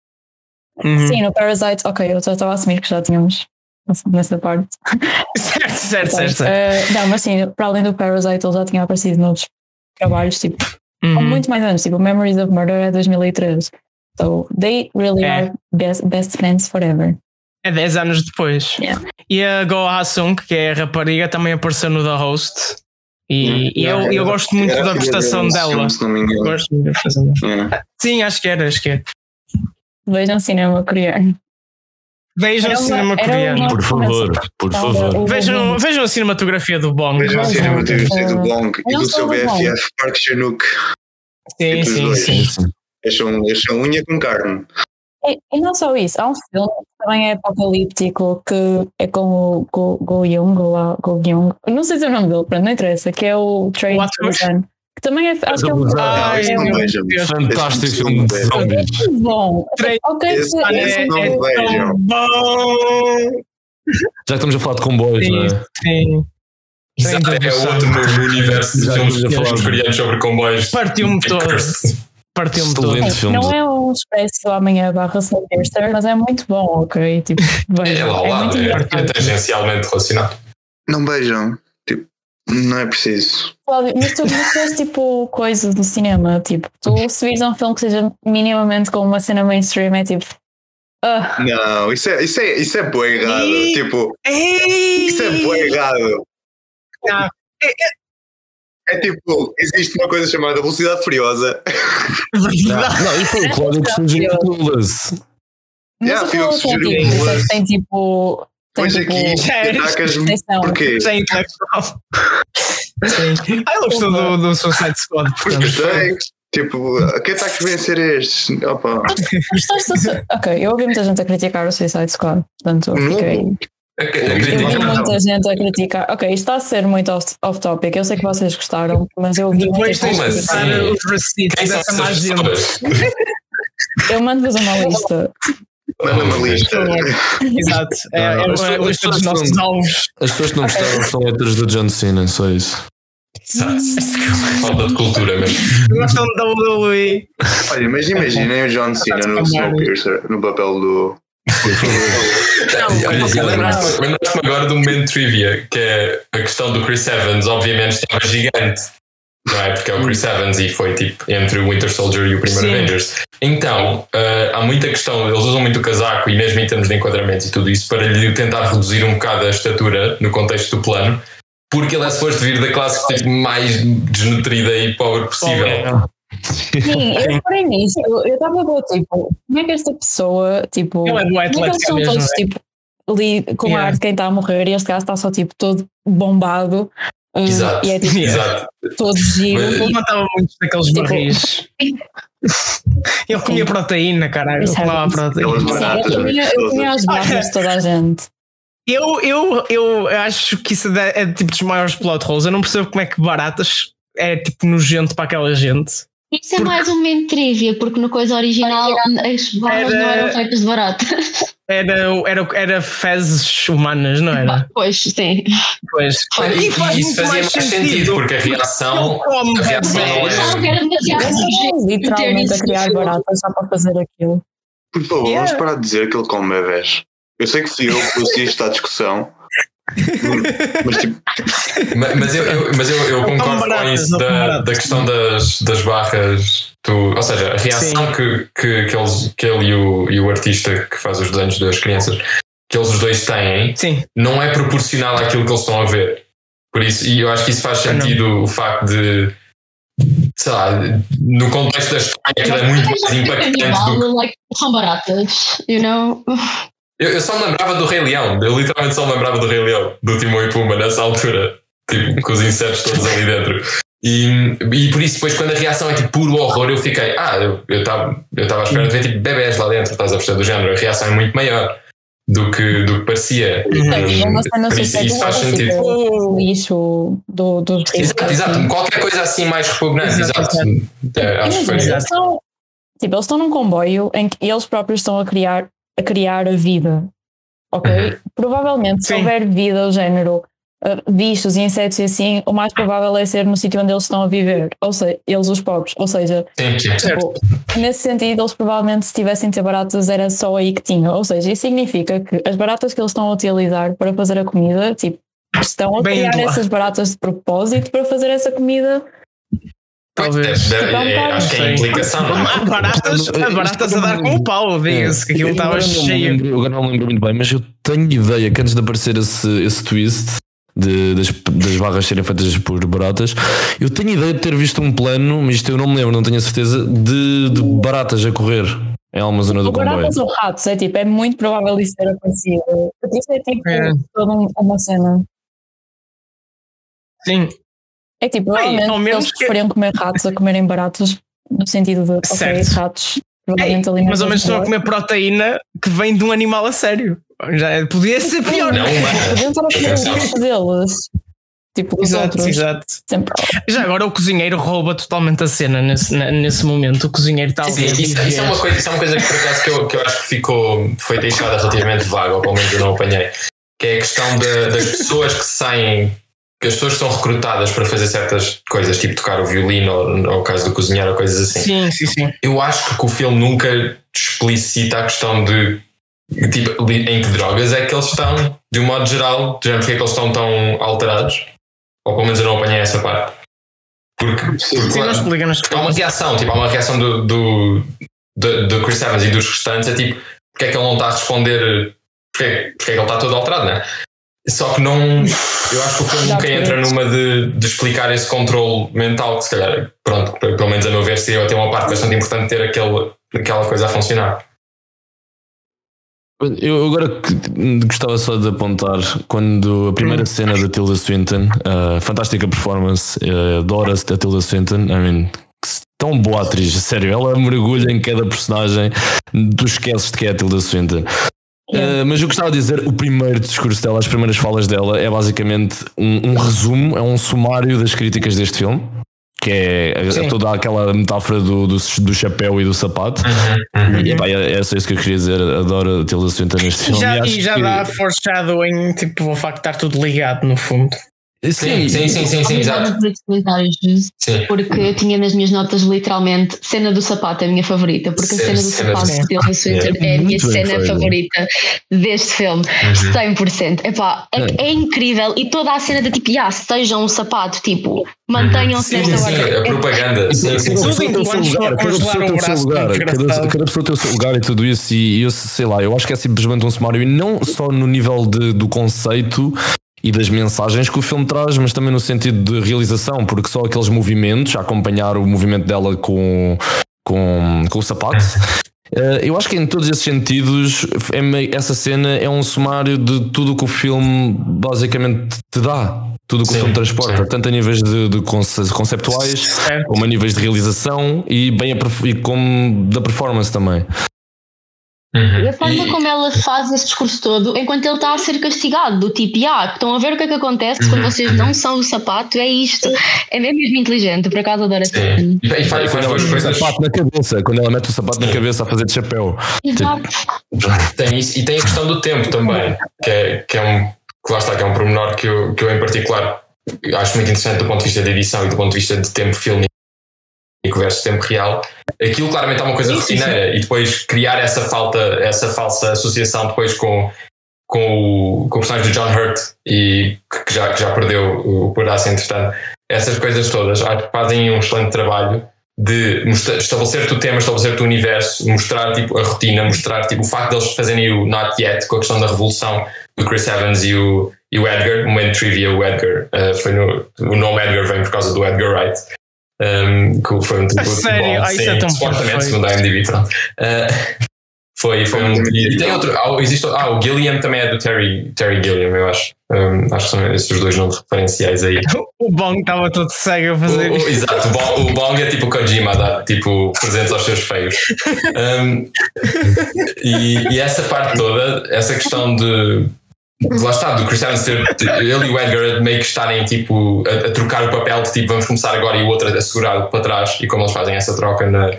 Uhum. Sim, no Parasite, ok, eu estava a assumir que já tínhamos nessa parte. Certo, certo, certo. certo. Eh, não, mas sim, para além do Parasite, ele já tinha aparecido noutros trabalhos, tipo, Uhum. muito mais anos, tipo, Memories of Murder é 2013. So, they really É. are best, best friends forever. É 10 anos depois. Yeah. E a Go Ha-sung, que é a rapariga, também apareceu no The Host. E, e eu, eu gosto muito Era da prestação dela. Gosto muito da prestação dela. Sim, acho que era, acho que é. Vejam cinema coreano. Vejam Era uma- cinema coreano. Por favor, por favor. Vejam, vejam a cinematografia do Bong. Vejam a Não, cinematografia do Bong e do seu. BFF Park Chan-wook. Sim, sim, sim. Eles são, eles são unha com carne. E, e não só isso, há um filme que também é apocalíptico que é com o Go, Go Young, Go, Go Young, não sei se é o nome dele, pronto, não interessa, que é o Train to? Busan. Que também é, acho que é um. Ah, vejam. Deus. Fantástico filme de é- zombies. muito bom. Ok, esse que- é- não vejam. bom. Já que estamos a falar de comboios, não é? Sim, sim. Exato, é outro no, universo de filmes, estamos a filmes falar. coreanos sobre comboios. Partiu-me todo. Partiu-me todo. Excelente Sim, filme. Não é um expresso amanhã barra Snowpiercer, mas é muito bom, ok? Tipo, É vejam, lá é é, é tangencialmente relacionado. Não beijam. Tipo, não é preciso. Cláudio, Mas tu és tipo coisa do cinema, tipo, tu se vires um filme que seja minimamente com uma cena mainstream, é tipo. ah, Não, isso é, isso é, isso é bué errado. Ih. Tipo, Ei! isso é bué errado. Não. É tipo, existe uma coisa chamada velocidade furiosa. Verdade. Não, isso foi o Cláudio que sugeriu Clueless. mas Yeah, o filme sugeri tem, tipo, uma- tem tipo. Pois tipo. aqui, Sério? atacas-me. atenção. Porquê? Sem intelectual. Sim. Ah, ele gostou do, do Suicide Squad, portanto. Gostei. Tipo, que ataques vêm ser estes? Opa. Gostaste do su- Ok, eu ouvi muita gente a criticar o Suicide Squad, portanto fiquei. A, a Eu vi muita gente a criticar. Ok, isto está a ser muito off- off-topic. Eu sei que vocês gostaram, mas eu vi muita Depois tens gente de a passar criticar. os receipts Quem dessa? Eu mando-vos uma lista. Manda uma lista. Exato. É, é uma lista dos nossos alvos. As pessoas que não gostaram são letras do John Cena, só isso. Falta de cultura mesmo. Gostam da WWE. Olha, mas imaginem o John Cena no Snowpiercer, no papel do. Lembraste-me agora do momento trivia, que é a questão do Chris Evans, obviamente estava gigante, não é? Porque é o Chris Evans e foi tipo entre o Winter Soldier e o primeiro Sim. Avengers. Então, eh, há muita questão, eles usam muito o casaco e mesmo em termos de enquadramento e tudo isso para lhe tentar reduzir um bocado a estatura no contexto do plano, porque ele é suposto vir da classe tipo, mais desnutrida e pobre possível. Sim, eu reparei nisso. Eu estava a ver, tipo, como é que esta pessoa, tipo. Ele é do como é que eles são mesmo. todos, é? tipo, ali com Yeah. ar de quem está a morrer e este gajo está só, tipo, todo bombado. uh, Exato, E é, tipo, exato. Todo giro. Ele matava muitos daqueles Tipo- barris. Ele comia proteína, caralho. Ele é isso. proteína. Sim, baratas, eu comia, eu comia as barras de toda a gente. Eu, eu, eu acho que isso é, é tipo dos maiores plot holes. Eu não percebo como é que baratas é tipo nojento para aquela gente. Isso é mais um momento trivia, porque no coisa original as barras Era- não eram feitas de barata. Era, era, era fezes humanas, não era? Pois, sim. Pois. E, faz e isso muito fazia mais sentido, porque a reação, Como a reação não Não, é. Literalmente a criar baratas só para fazer aquilo. Por favor, Yeah. vamos parar de dizer que ele come bebés. Eu sei que fui eu que trouxe isto à discussão. Mas tipo, Ma- Mas eu, eu- mas eu, eu concordo com baratas, isso não da, da questão das, das barras. Do, ou seja, a reação que, que, que, eles, que ele e o, e o artista que faz os desenhos das crianças, que eles os dois têm, Sim, não é proporcional àquilo que eles estão a ver. Por isso, e eu acho que isso faz sentido o facto de sei lá, no contexto da história, aquilo é muito mais impactante do que. Like, são baratas, you know? Eu, eu, só me lembrava do Rei Leão, eu literalmente só me lembrava do Rei Leão, do Timão e Pumba, nessa altura, tipo, com os insetos todos ali dentro. E, e por isso, depois, quando a reação é tipo puro horror, eu fiquei, ah, eu estava eu estava à espera de ver tipo bebés lá dentro, estás a perceber do género, a reação é muito maior do que, do que parecia. Um, por isso, isso faz sentido. Tipo, lixo do, do Exato, exato, qualquer coisa assim mais repugnante, exato. exato. É, acho que foi tipo, eles estão num comboio em que eles próprios estão a criar a, criar a vida. Ok? Uhum. Provavelmente, Sim. se houver vida, o género uh, bichos e insetos e assim, o mais provável é ser no sítio onde eles estão a viver, ou seja, eles os pobres. Ou seja. Tipo, nesse sentido, eles provavelmente, se tivessem ter baratas, era só aí que tinham. Ou seja, isso significa que as baratas que eles estão a utilizar para fazer a comida, tipo, estão a Bem criar essas baratas de propósito para fazer essa comida Talvez. É, é, acho que é a implicação. Há baratas, baratas a dar com o pau, diga-se, que aquilo estava cheio. Eu agora não me lembro muito bem, mas eu tenho ideia que antes de aparecer esse, esse twist, de, das, das barras serem feitas por baratas. Eu tenho ideia de ter visto um plano, mas isto eu não me lembro, não tenho a certeza, de, de baratas a correr em alguma zona do comboio. Baratas ou ratos, é tipo, é muito provável isso ter acontecido. Isso é tipo é. toda uma cena. Sim, é tipo, Bem, provavelmente eles que... preferiam comer ratos a comerem baratos, no sentido de, ok, ratos provavelmente Ei, Mas ao menos estão a comer proteína que vem de um animal a sério. Já é, podia ser pior. Não, mas... Podiam estar a comer o deles. Tipo, os exato, outros. Exato. Sempre. Já agora o cozinheiro rouba totalmente a cena nesse, nesse momento. O cozinheiro está ali. Isso, isso, é uma coisa, isso é uma coisa que por acaso que eu, que eu acho que ficou, foi deixada relativamente vaga, ou pelo menos eu não apanhei. Que é a questão de, das pessoas que saem que as pessoas são recrutadas para fazer certas coisas, tipo tocar o violino ou, ou o caso do cozinhar ou coisas assim. Sim, sim, sim. Eu acho que o filme nunca explicita a questão de tipo, em que drogas é que eles estão, de um modo geral, de porque é que eles estão tão alterados. Ou pelo menos eu não apanhei essa parte. Porque, porque sim, há uma reação, tipo, há uma reação do, do, do, do Chris Evans e dos restantes, é tipo, porque é que ele não está a responder, porque, porque é que ele está todo alterado, né? Só que não. Eu acho que o filme nunca entra numa de, de explicar esse controle mental, que se calhar, pronto, pelo menos a meu ver, seria até uma parte bastante importante ter aquele, aquela coisa a funcionar. Eu agora gostava só de apontar quando a primeira cena da Tilda Swinton, uh, fantástica performance, uh, adora-se da Tilda Swinton, I mean, tão boa atriz, sério, ela mergulha em cada personagem, tu esqueces de que é a Tilda Swinton. Uh, mas eu gostava de dizer, o primeiro discurso dela, as primeiras falas dela, é basicamente um, um resumo, é um sumário das críticas deste filme. Que é Sim. toda aquela metáfora do, do, do, chapéu e do sapato. Uhum, uhum. E pá, é, é só isso que eu queria dizer. Adoro a Tilda Swinton neste filme. Já, e, e já que... dá foreshadowing, tipo, o facto de estar tudo ligado no fundo. Sim, sim, sim, sim, sim, exato. Porque eu tinha nas minhas notas literalmente cena do sapato é a minha favorita, porque a cena do sapato de Tilda Swinton é a minha cena favorita deste filme, uhum. 100%. Epá, é, é incrível e toda a cena de tipo, ah, sejam um sapato, tipo, mantenham-se nesta sim, a propaganda. Sim, sim, cada pessoa tem o seu lugar, cada, cada pessoa tem o seu lugar e tudo isso, e eu sei lá, eu acho que é simplesmente um sumário, e não só no nível de, do conceito e das mensagens que o filme traz, mas também no sentido de realização, porque só aqueles movimentos, a acompanhar o movimento dela com, com, com o sapato. Uh, eu acho que em todos esses sentidos, é, essa cena é um sumário de tudo o que o filme basicamente te dá. Tudo o que sim, o filme transporta, sim. tanto a níveis de, de conceptuais, certo. como a níveis de realização e, bem a, e como da performance também. Uhum. E a forma e... como ela faz esse discurso todo enquanto ele está a ser castigado, do tipo, ah, estão a ver o que é que acontece uhum. quando vocês não são o sapato, é isto. É mesmo inteligente, por acaso adoro essa E, e faz, quando ela mete o sapato na cabeça, quando ela mete o sapato na cabeça a fazer de chapéu. Exato. Tipo... Tem isso, e tem a questão do tempo também, que é, que é um que lá está, que é um pormenor que eu, que eu em particular acho muito interessante do ponto de vista de edição e do ponto de vista de tempo filme que versus tempo real, aquilo claramente é uma coisa rotineira e depois criar essa falta, essa falsa associação depois com, com, o, com o personagem de John Hurt e que já, que já perdeu o pedaço entretanto, essas coisas todas. Acho que fazem um excelente trabalho de estabelecer-te o tema, estabelecer-te o universo, mostrar tipo, a rotina, mostrar tipo, o facto deles fazerem o Not Yet com a questão da revolução do Chris Evans e o, e o Edgar, momento trivia, o Edgar, uh, foi no, o nome Edgar vem por causa do Edgar Wright, Um, que foi um tipo sério? Ah, isso é supostamente, segundo a MDB, pronto. Uh, foi, foi um. E, tem outro. Ah, existe, ah, o Gilliam também é do Terry, Terry Gilliam, eu acho. Um, acho que são esses dois nomes referenciais aí. o Bong estava todo cego a fazer o, o, Exato, o Bong, o Bong é tipo o Kojima, dá tipo presentes aos seus feios. Um, e, e essa parte toda, essa questão de lá está, do Chris Evans ter, ele e o Edgar meio que estarem tipo a, a, trocar o papel de tipo vamos começar agora e o outro a segurar para trás e como eles fazem essa troca na,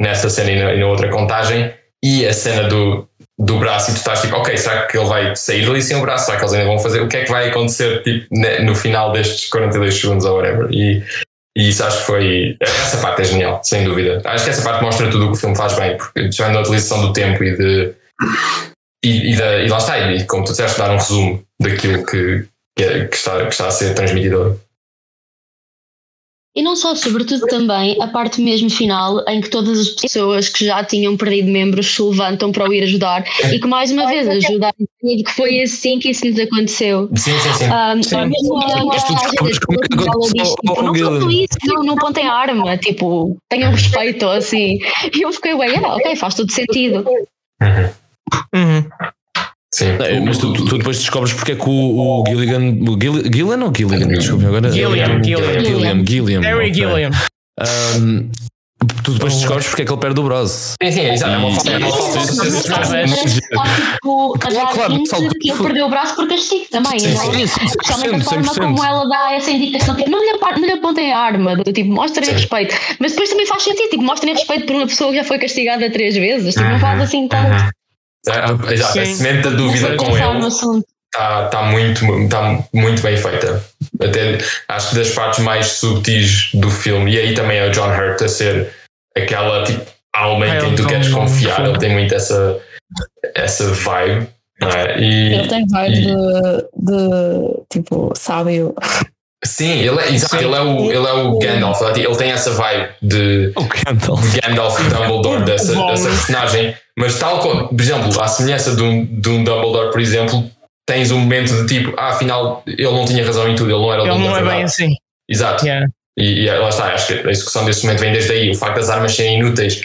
nessa cena e na, e na outra contagem e a cena do, do braço e tu estás tipo, ok, será que ele vai sair dali sem o braço? Será que eles ainda vão fazer? O que é que vai acontecer tipo, no final destes 42 segundos ou whatever? E, e isso acho que foi. Essa parte é genial, sem dúvida. Acho que essa parte mostra tudo o que o filme faz bem, porque já na utilização do tempo e de. E, e, da, e lá está, e como tu disseste, dar um resumo daquilo que, que, é, que, está, que está a ser transmitido e não só, sobretudo também a parte mesmo final em que todas as pessoas que já tinham perdido membros se levantam para o ir ajudar e que mais uma vez ajudar que foi assim que isso nos aconteceu. Sim, sim, sim. Um, sim. Mesmo a não façam isso, não, não pontem arma, tipo, tenham respeito assim. E eu fiquei, bem, yeah, ok, faz todo sentido. Uhum. Uhum. Sim. Não, mas tu, tu, depois descobres porque é que o, o Gilligan. O Gil, Gillian ou Gilligan? Desculpa, agora. Gilliam, Gilliam. Gilliam, Gilliam. Harry Gilliam. Um, tu depois descobres porque é que ele perde o braço. Sim, sim, é exato. É uma falta de que ele perdeu o braço por castigo também. Sim, sim, Especialmente a forma como ela dá essa indicação. Tipo, não lhe, não lhe apontem a arma, tipo, mostrem respeito. Mas depois também faz sentido, tipo, mostrem respeito por uma pessoa que já foi castigada três vezes. Tipo, não faz assim tanto. É, exato, a semente da dúvida com ele está tá muito, tá muito bem feita. Até acho que das partes mais subtis do filme, e aí também é o John Hurt a ser aquela tipo, alma em quem tu queres confiar, ele tem muito essa, essa vibe. É? E, ele tem vibe e, de, de tipo sábio. Sim, ele é, exato, ele é o, ele é o Gandalf, ele tem essa vibe de o Gandalf, Gandalf Dumbledore dessa, dessa personagem, mas tal como, por exemplo, à semelhança de um, de um Dumbledore, por exemplo, tens um momento de tipo, ah, afinal ele não tinha razão em tudo, ele não era o Ele não é bem assim. Exato. Yeah. E, e, lá está, acho que a execução desse momento vem desde aí, o facto das armas serem inúteis.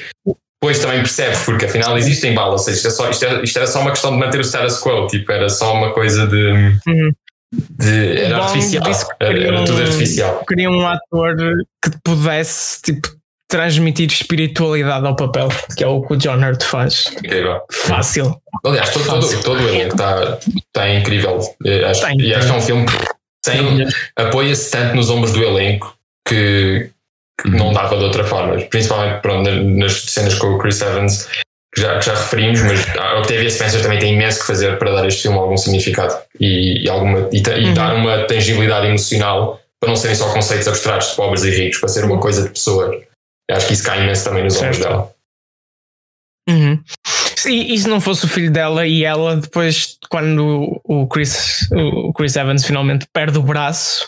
Depois também percebes, porque afinal existem balas, isto, é só, isto, é, isto era só uma questão de manter o status quo, tipo, era só uma coisa de. Uhum de, era artificial. Era, era, tudo artificial. Queria um ator que pudesse tipo, transmitir espiritualidade ao papel, que é o que o John Hurt faz. Incrível. Fácil. Aliás, todo, todo, todo o elenco está tá incrível. Acho, tem, e acho que é um filme que apoia-se tanto nos ombros do elenco que, que uhum. não dava de outra forma. Principalmente pronto, nas cenas com o Chris Evans que já, que já referimos, mas a Octavia Spencer também tem imenso que fazer para dar este filme algum significado e, e alguma, e, e uhum. dar uma tangibilidade emocional para não serem só conceitos abstratos de pobres e ricos, para ser uma coisa de pessoa. Eu acho que isso cai imenso também nos olhos dela. Uhum. E, e se não fosse o filho dela e ela, depois, quando o Chris, o Chris Evans finalmente perde o braço,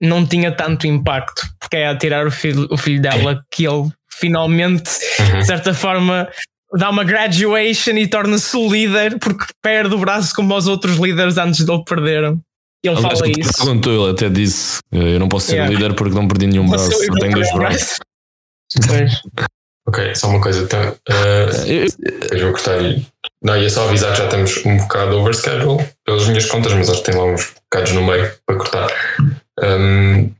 não tinha tanto impacto, porque é a tirar o filho, o filho dela que ele finalmente, uhum. de certa forma, dá uma graduation e torna-se o líder porque perde o braço como os outros líderes antes dele perderam. Ele Aliás, fala isso. Perguntou, ele até disse: Eu não posso ser yeah. líder porque não perdi nenhum braço, eu tenho dois braços. ok, só uma coisa. Então, uh, eu vou cortar aí. Não, ia só avisar que já temos um bocado overschedule pelas minhas contas, mas acho que tem lá uns bocados no meio para cortar. Um,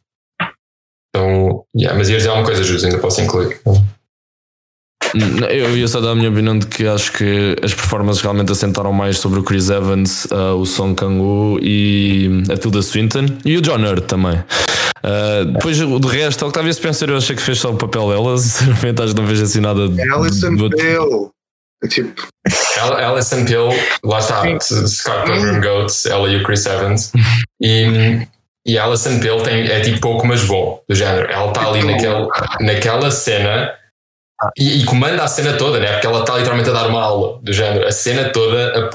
então, yeah, mas ia dizer alguma coisa, Jus, ainda posso incluir. Eu ia só dar a minha opinião de que acho que as performances realmente assentaram mais sobre o Chris Evans, uh, o Song Kang-woo e a Tilda Swinton e o John Hurt também. Uh, depois de resto, a Octavia Spencer eu achei que fez só o papel dela, sinceramente acho que não vejo assim nada de. Alison. Pill. Tipo. Alison Pill, lá está, Scott Pilgrim Goats, ela e o Chris Evans. E e a Alison Pill tem, é tipo pouco, mas bom, do género. Ela está ali naquele, naquela cena e, e, comanda a cena toda, né? Porque ela está literalmente a dar uma aula do género. A cena toda, a,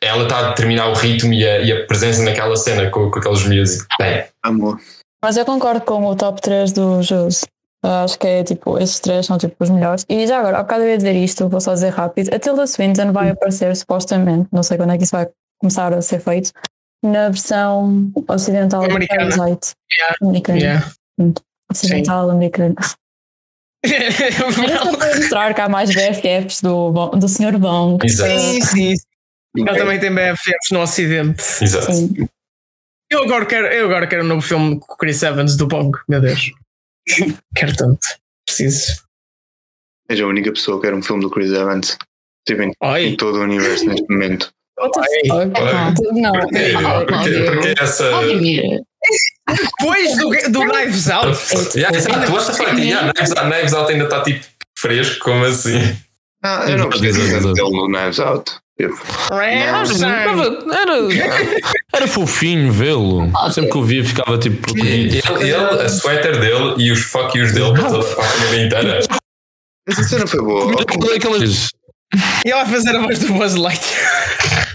ela está a determinar o ritmo e a, e a presença naquela cena com, com aqueles music. Bem. Amor. Mas eu concordo com o top 3 do Jose. Acho que é tipo, esses três são tipo os melhores. E já agora, há bocado eu ia dizer isto, vou só dizer rápido. A Tilda Swinton vai aparecer supostamente, não sei quando é que isso vai começar a ser feito, na versão ocidental americana. do Parasite. Yeah. Americana. Yeah. ocidental, americano. Era para mostrar que há mais BFFs do, do Sr. Bong. Exato. Sim, sim. Ele também tem BFFs no Ocidente. Exato. Sim. Eu agora quero, eu agora quero um novo filme com o Chris Evans do Bong, meu Deus. quero tanto. Preciso. És a única pessoa que quer um filme do Chris Evans. Tipo, em, todo o universo neste momento. What the fuck? Não, Porquê? Porquê, porquê essa. Depois do, do Knives Out. Yeah, exato, what the fuck? Yeah, Knives Out- Knives Out ainda está tipo fresco, como assim? Ah, eu não Exato. tanto dele no Knives Out. Tipo, Era, era, era fofinho vê-lo. Sempre que o via ficava tipo protegido. Ele, ele, a sweater dele e os fuck yous dele para toda a família inteira. Essa cena foi boa. E ela vai fazer a voz do Buzz Lightyear.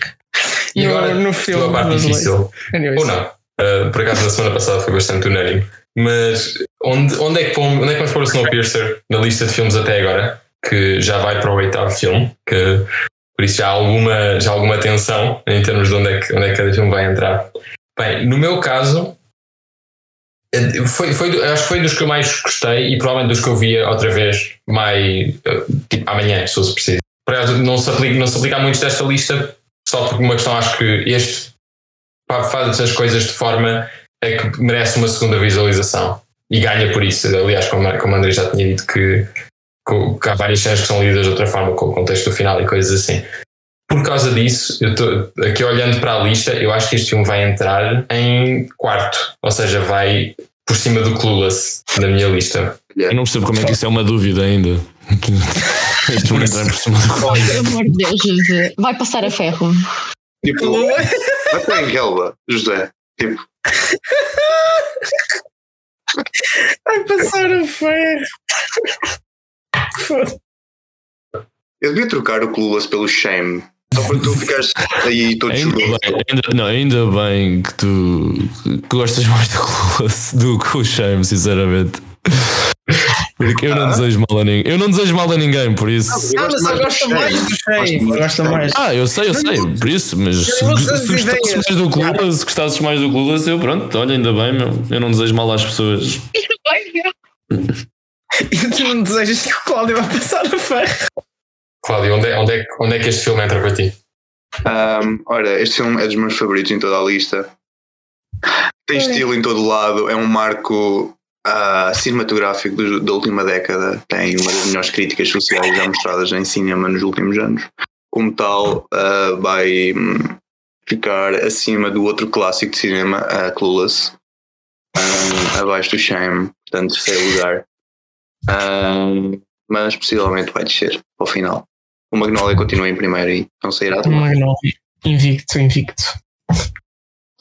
E No- agora, no a filme tua parte Buzz difícil. Ou não. Uh, por acaso, na semana passada foi bastante unânime. Mas onde, onde, é que onde é que vamos pôr o Snowpiercer na lista de filmes até agora? Que já vai para o oitavo filme. Que, por isso já há alguma, já há alguma tensão em termos de onde é, que, onde é que cada filme vai entrar. Bem, no meu caso, eh, foi, foi, acho que foi dos que eu mais gostei e provavelmente dos que eu via outra vez mais eh, tipo, amanhã, se fosse preciso. Não se aplica, não se aplica a muitos desta lista, só por uma questão, acho que este faz as coisas de forma a que merece uma segunda visualização e ganha por isso. Aliás, como, como o André já tinha dito, que, que, que há várias cenas que são lidas de outra forma com o contexto do final e coisas assim. Por causa disso, eu estou aqui olhando para a lista, eu acho que este filme vai entrar em quarto, ou seja, vai por cima do Clueless na minha lista. Eu não percebo como é que isso é uma dúvida ainda. Este entrar por cima do pelo amor de Deus. Vai passar a ferro. Tipo, até em Kelba, José. Tipo, Vai passar a ferro. eu devia trocar o Clueless pelo Shame. Só para tu ficares aí todo Ainda bem, ainda, não, ainda bem que tu que gostas mais do Clueless do que o Shame, sinceramente. Porque eu não Ah. desejo mal a ninguém. Eu não desejo mal a ninguém, por isso. Ah, mas eu gosto mais do Shane. Gosto mais. Ah, eu sei, eu sei, por isso, mas se, gostasses mais do Clueless, se gostasses mais do Clueless, eu pronto, olha, ainda bem, meu. Eu não desejo mal às pessoas. E tu não desejas que o Cláudio vai passar a ferro. Cláudio, onde é, onde, é, onde é que este filme entra para ti? Um, ora, este filme é dos meus favoritos em toda a lista. Tem estilo em todo lado, é um marco ah, cinematográfico do- da última década. Tem uma das melhores críticas sociais já mostradas em cinema nos últimos anos. Como tal, ah, vai hum, ficar acima do outro clássico de cinema, a Clueless, Ah, abaixo do Shame, portanto, terceiro lugar. Ah, mas possivelmente vai descer ao final. O Magnolia continua em primeiro e não sairá de lá. Magnólia. Invicto, invicto.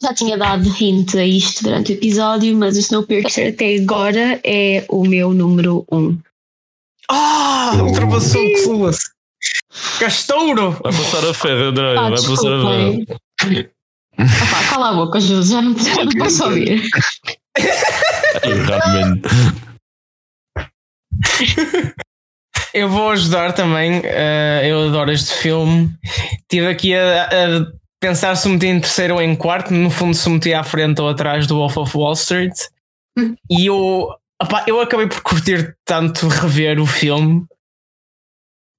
Já tinha dado hint a isto durante o episódio, mas o Snowpiercer até agora é o meu número um. Ah, ultrapassou o Clueless. Castouro! Vai passar a ferro, André, Ah, vai passar a ferro. Opá, cala a boca, Júlio, já não, já não posso ouvir. Ai, Realmente. Eu vou ajudar também. eh, eu adoro este filme. Estive aqui a, a pensar se meti em terceiro ou em quarto. No fundo, se meti à frente ou atrás do Wolf of Wall Street. E eu, opá, eu acabei por curtir tanto rever o filme.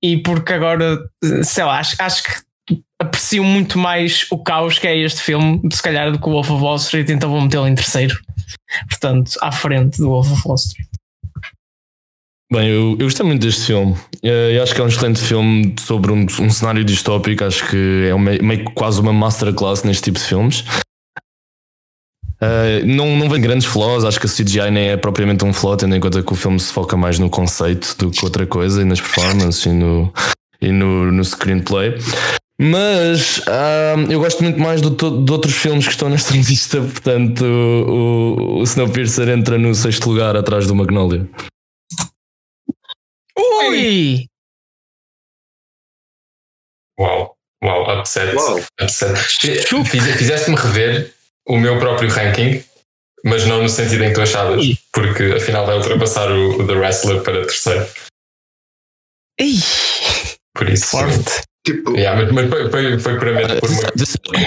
E porque agora, sei lá, acho, acho que aprecio muito mais o caos que é este filme, se calhar, do que o Wolf of Wall Street. Então vou metê-lo em terceiro. Portanto, à frente do Wolf of Wall Street. Bem, eu, eu gostei muito deste filme. Eh, Eu acho que é um excelente filme sobre um, um cenário distópico. Acho que é uma- meio que quase uma masterclass neste tipo de filmes. Eh, não, não vem grandes flaws, acho que a CGI nem é propriamente um flaw, tendo em conta que o filme se foca mais no conceito do que outra coisa, e nas performances e no, e no, no screenplay. Mas ah, eu gosto muito mais do, de outros filmes que estão nesta lista, portanto, o, o Snowpiercer entra no sexto lugar atrás do Magnolia. Ui! Uau, uau, upset. Uau. upset. Fiz- Fizeste-me rever o meu próprio ranking, mas não no sentido em que tu achavas, porque afinal vai ultrapassar o, o The Wrestler para terceiro. Ih, Por isso, forte. Tipo, Yeah, mas, mas foi, foi, foi puramente por uma.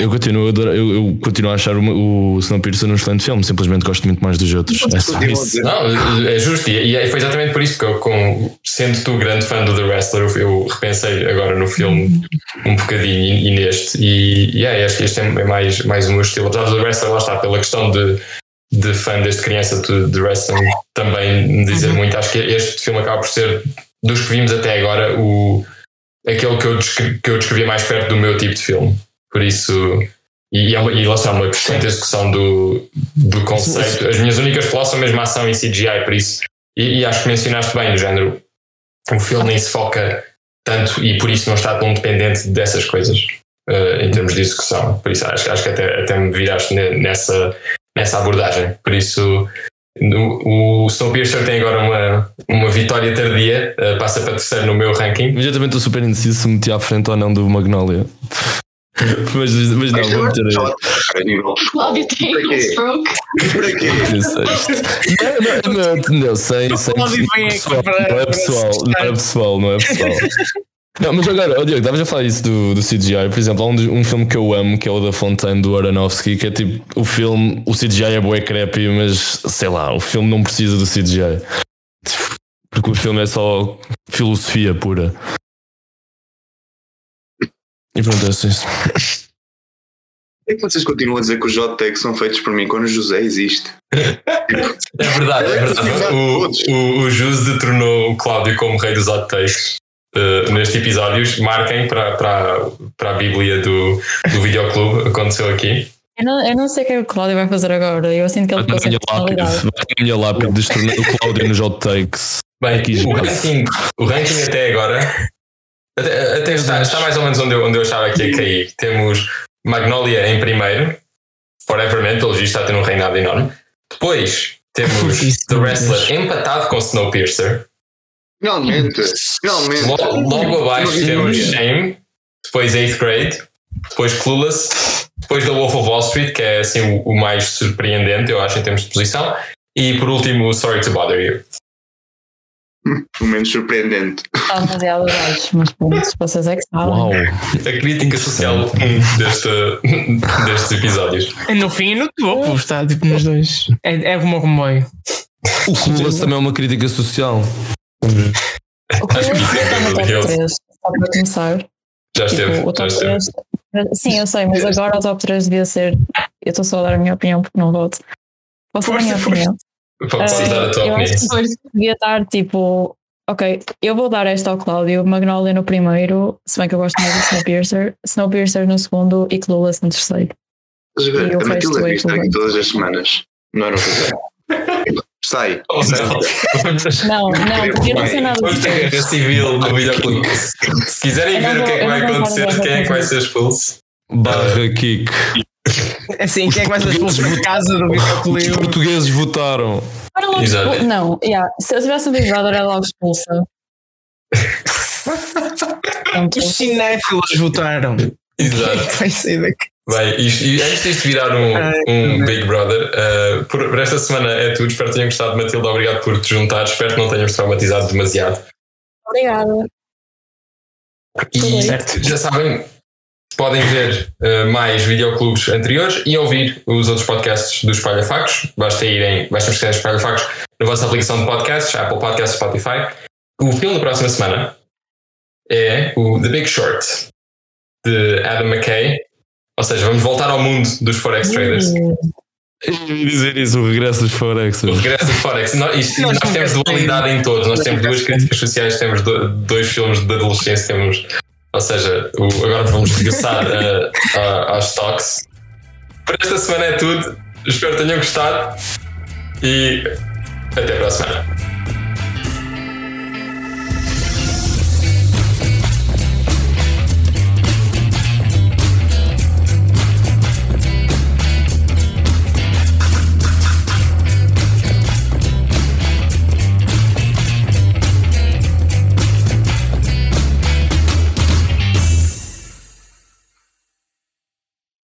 Eu continuo, a adorar- eu, eu continuo a achar o, o Snowpiercer um excelente filme, simplesmente gosto muito mais dos outros. É só isso. Não, é justo, e e foi exatamente por isso que eu, com, sendo tu grande fã do The Wrestler, eu- eu repensei agora no filme um bocadinho e, e neste, e, é, acho que este é mais, mais o meu estilo. Apesar do The Wrestler, lá está, pela questão de, de fã desde criança de, de wrestling, também me dizer muito. Acho que este filme acaba por ser, dos que vimos até agora, o, aquele que eu, que eu descrevia mais perto do meu tipo de filme. Por isso. E, e, é uma- e lá está uma excelente execução do, do conceito. As minhas únicas flaws são mesmo a ação e CGI, por isso. E, e acho que mencionaste bem, do género. O filme nem se foca tanto e por isso não está tão dependente dessas coisas eh, em termos de execução. Por isso acho, acho que até, até me viraste ne- nessa, nessa abordagem. Por isso. O, Snowpiercer tem agora uma, uma vitória tardia, eh, passa para terceiro no meu ranking. Imediatamente estou super indeciso se meti à frente ou não do Magnolia. mas, mas não, Mas vou meter aí. Cláudio tem um stroke. Para quê? Não, não, não, não, sem, sem não é pessoal, não é pessoal, não é pessoal. Não, mas agora, oh Diogo, estavas a falar isso do, do CGI. Por exemplo, há um, um filme que eu amo, que é o da Fontaine do Aronofsky, que é tipo, o filme, o CGI é bué creepy, mas sei lá, o filme não precisa do CGI. Porque o filme é só filosofia pura. E pronto, é isso. É que vocês continuam a dizer que os hot takes são feitos por mim quando o José existe. É verdade, é verdade. O, o, o Jus detronou o Cláudio como rei dos hot takes. Uh, neste episódio, marquem para, para, para a Bíblia do, do videoclube, aconteceu aqui. Eu não, eu não sei o que é que o Cláudio vai fazer agora. Eu sinto que ele Vai ficou sem lápide, personalidade. vai ter lápide destornar o Cláudio nos hot takes. Bem, Aqui, o ranking, o ranking até agora até, até está, está mais ou menos onde eu, onde eu achava que ia cair. Temos Magnolia em primeiro, Foreverman, pelo visto, está a ter um reinado enorme. Depois temos The Wrestler empatado com Snowpiercer. Finalmente, finalmente. Logo, logo abaixo temos. Shame, depois 8th Grade, depois Clueless, depois The Wolf of Wall Street, que é assim o, o mais surpreendente, eu acho, em termos de posição, e por último Sorry to Bother You. O menos surpreendente. Está demasiado abaixo, mas pronto, vocês é que sabem. Uau! A crítica social deste, destes episódios. É No fim e no topo, está tipo nos dois. É, é como o comboio. O Clueless também é uma crítica social. O que eu está no é top muito 3, só para começar. Já esteve. Tipo, o já top esteve. 3. Sim, eu sei, mas agora o top 3 devia ser. Eu estou só a dar a minha opinião porque não voto. Posso dar a minha opinião? Podes Ah, dar a tua eu acho opinião. devia estar tipo. Ok, eu vou dar esta ao Cláudio, Magnolia no primeiro, se bem que eu gosto mais do Snowpiercer, Snowpiercer no segundo e Clueless no terceiro. Estás a? E Matilda devia estar o aqui todas as semanas. Não era o José. Sai. Oh, não. Não, podia não ser nada Vamos ter guerra disso. civil no videoclube. Se quiserem Eu ver o que é que vou- vai eu não vou acontecer, falar quem é que vai ser expulso? Barra kick. Assim, quem é que vai ser expulso de casa do Os videoclipe? portugueses votaram. Era logo Exato. expul- Não, yeah, se eu tivesse um Brother era logo expulsa. Os cinéfilos votaram. Exato. Vai sair daqui. Bem, isto, e antes disto virar um, Ai, um meu Big Brother, uh, por, por esta semana é tudo. Espero que tenham gostado, Matilde. Obrigado por te juntar. Espero que não tenhamos traumatizado demasiado. Obrigada. E Tudo já sabem, podem ver uh, mais videoclubes anteriores e ouvir os outros podcasts dos Espalha Factos. Basta irem, basta pesquisar Espalha Factos na vossa aplicação de podcasts, Apple Podcasts, Spotify. O filme da próxima semana é o The Big Short de Adam McKay. Ou seja, vamos voltar ao mundo dos Forex Traders. Eu ia dizer isso, o regresso dos Forex. O regresso do Forex. Nós, isto- Nós nós temos dualidade em todos. Nós temos duas críticas sociais, temos do- dois filmes de adolescência, temos. Ou seja, o- agora vamos regressar a- a- aos stocks. Por esta semana é tudo. Espero que tenham gostado e até para a semana.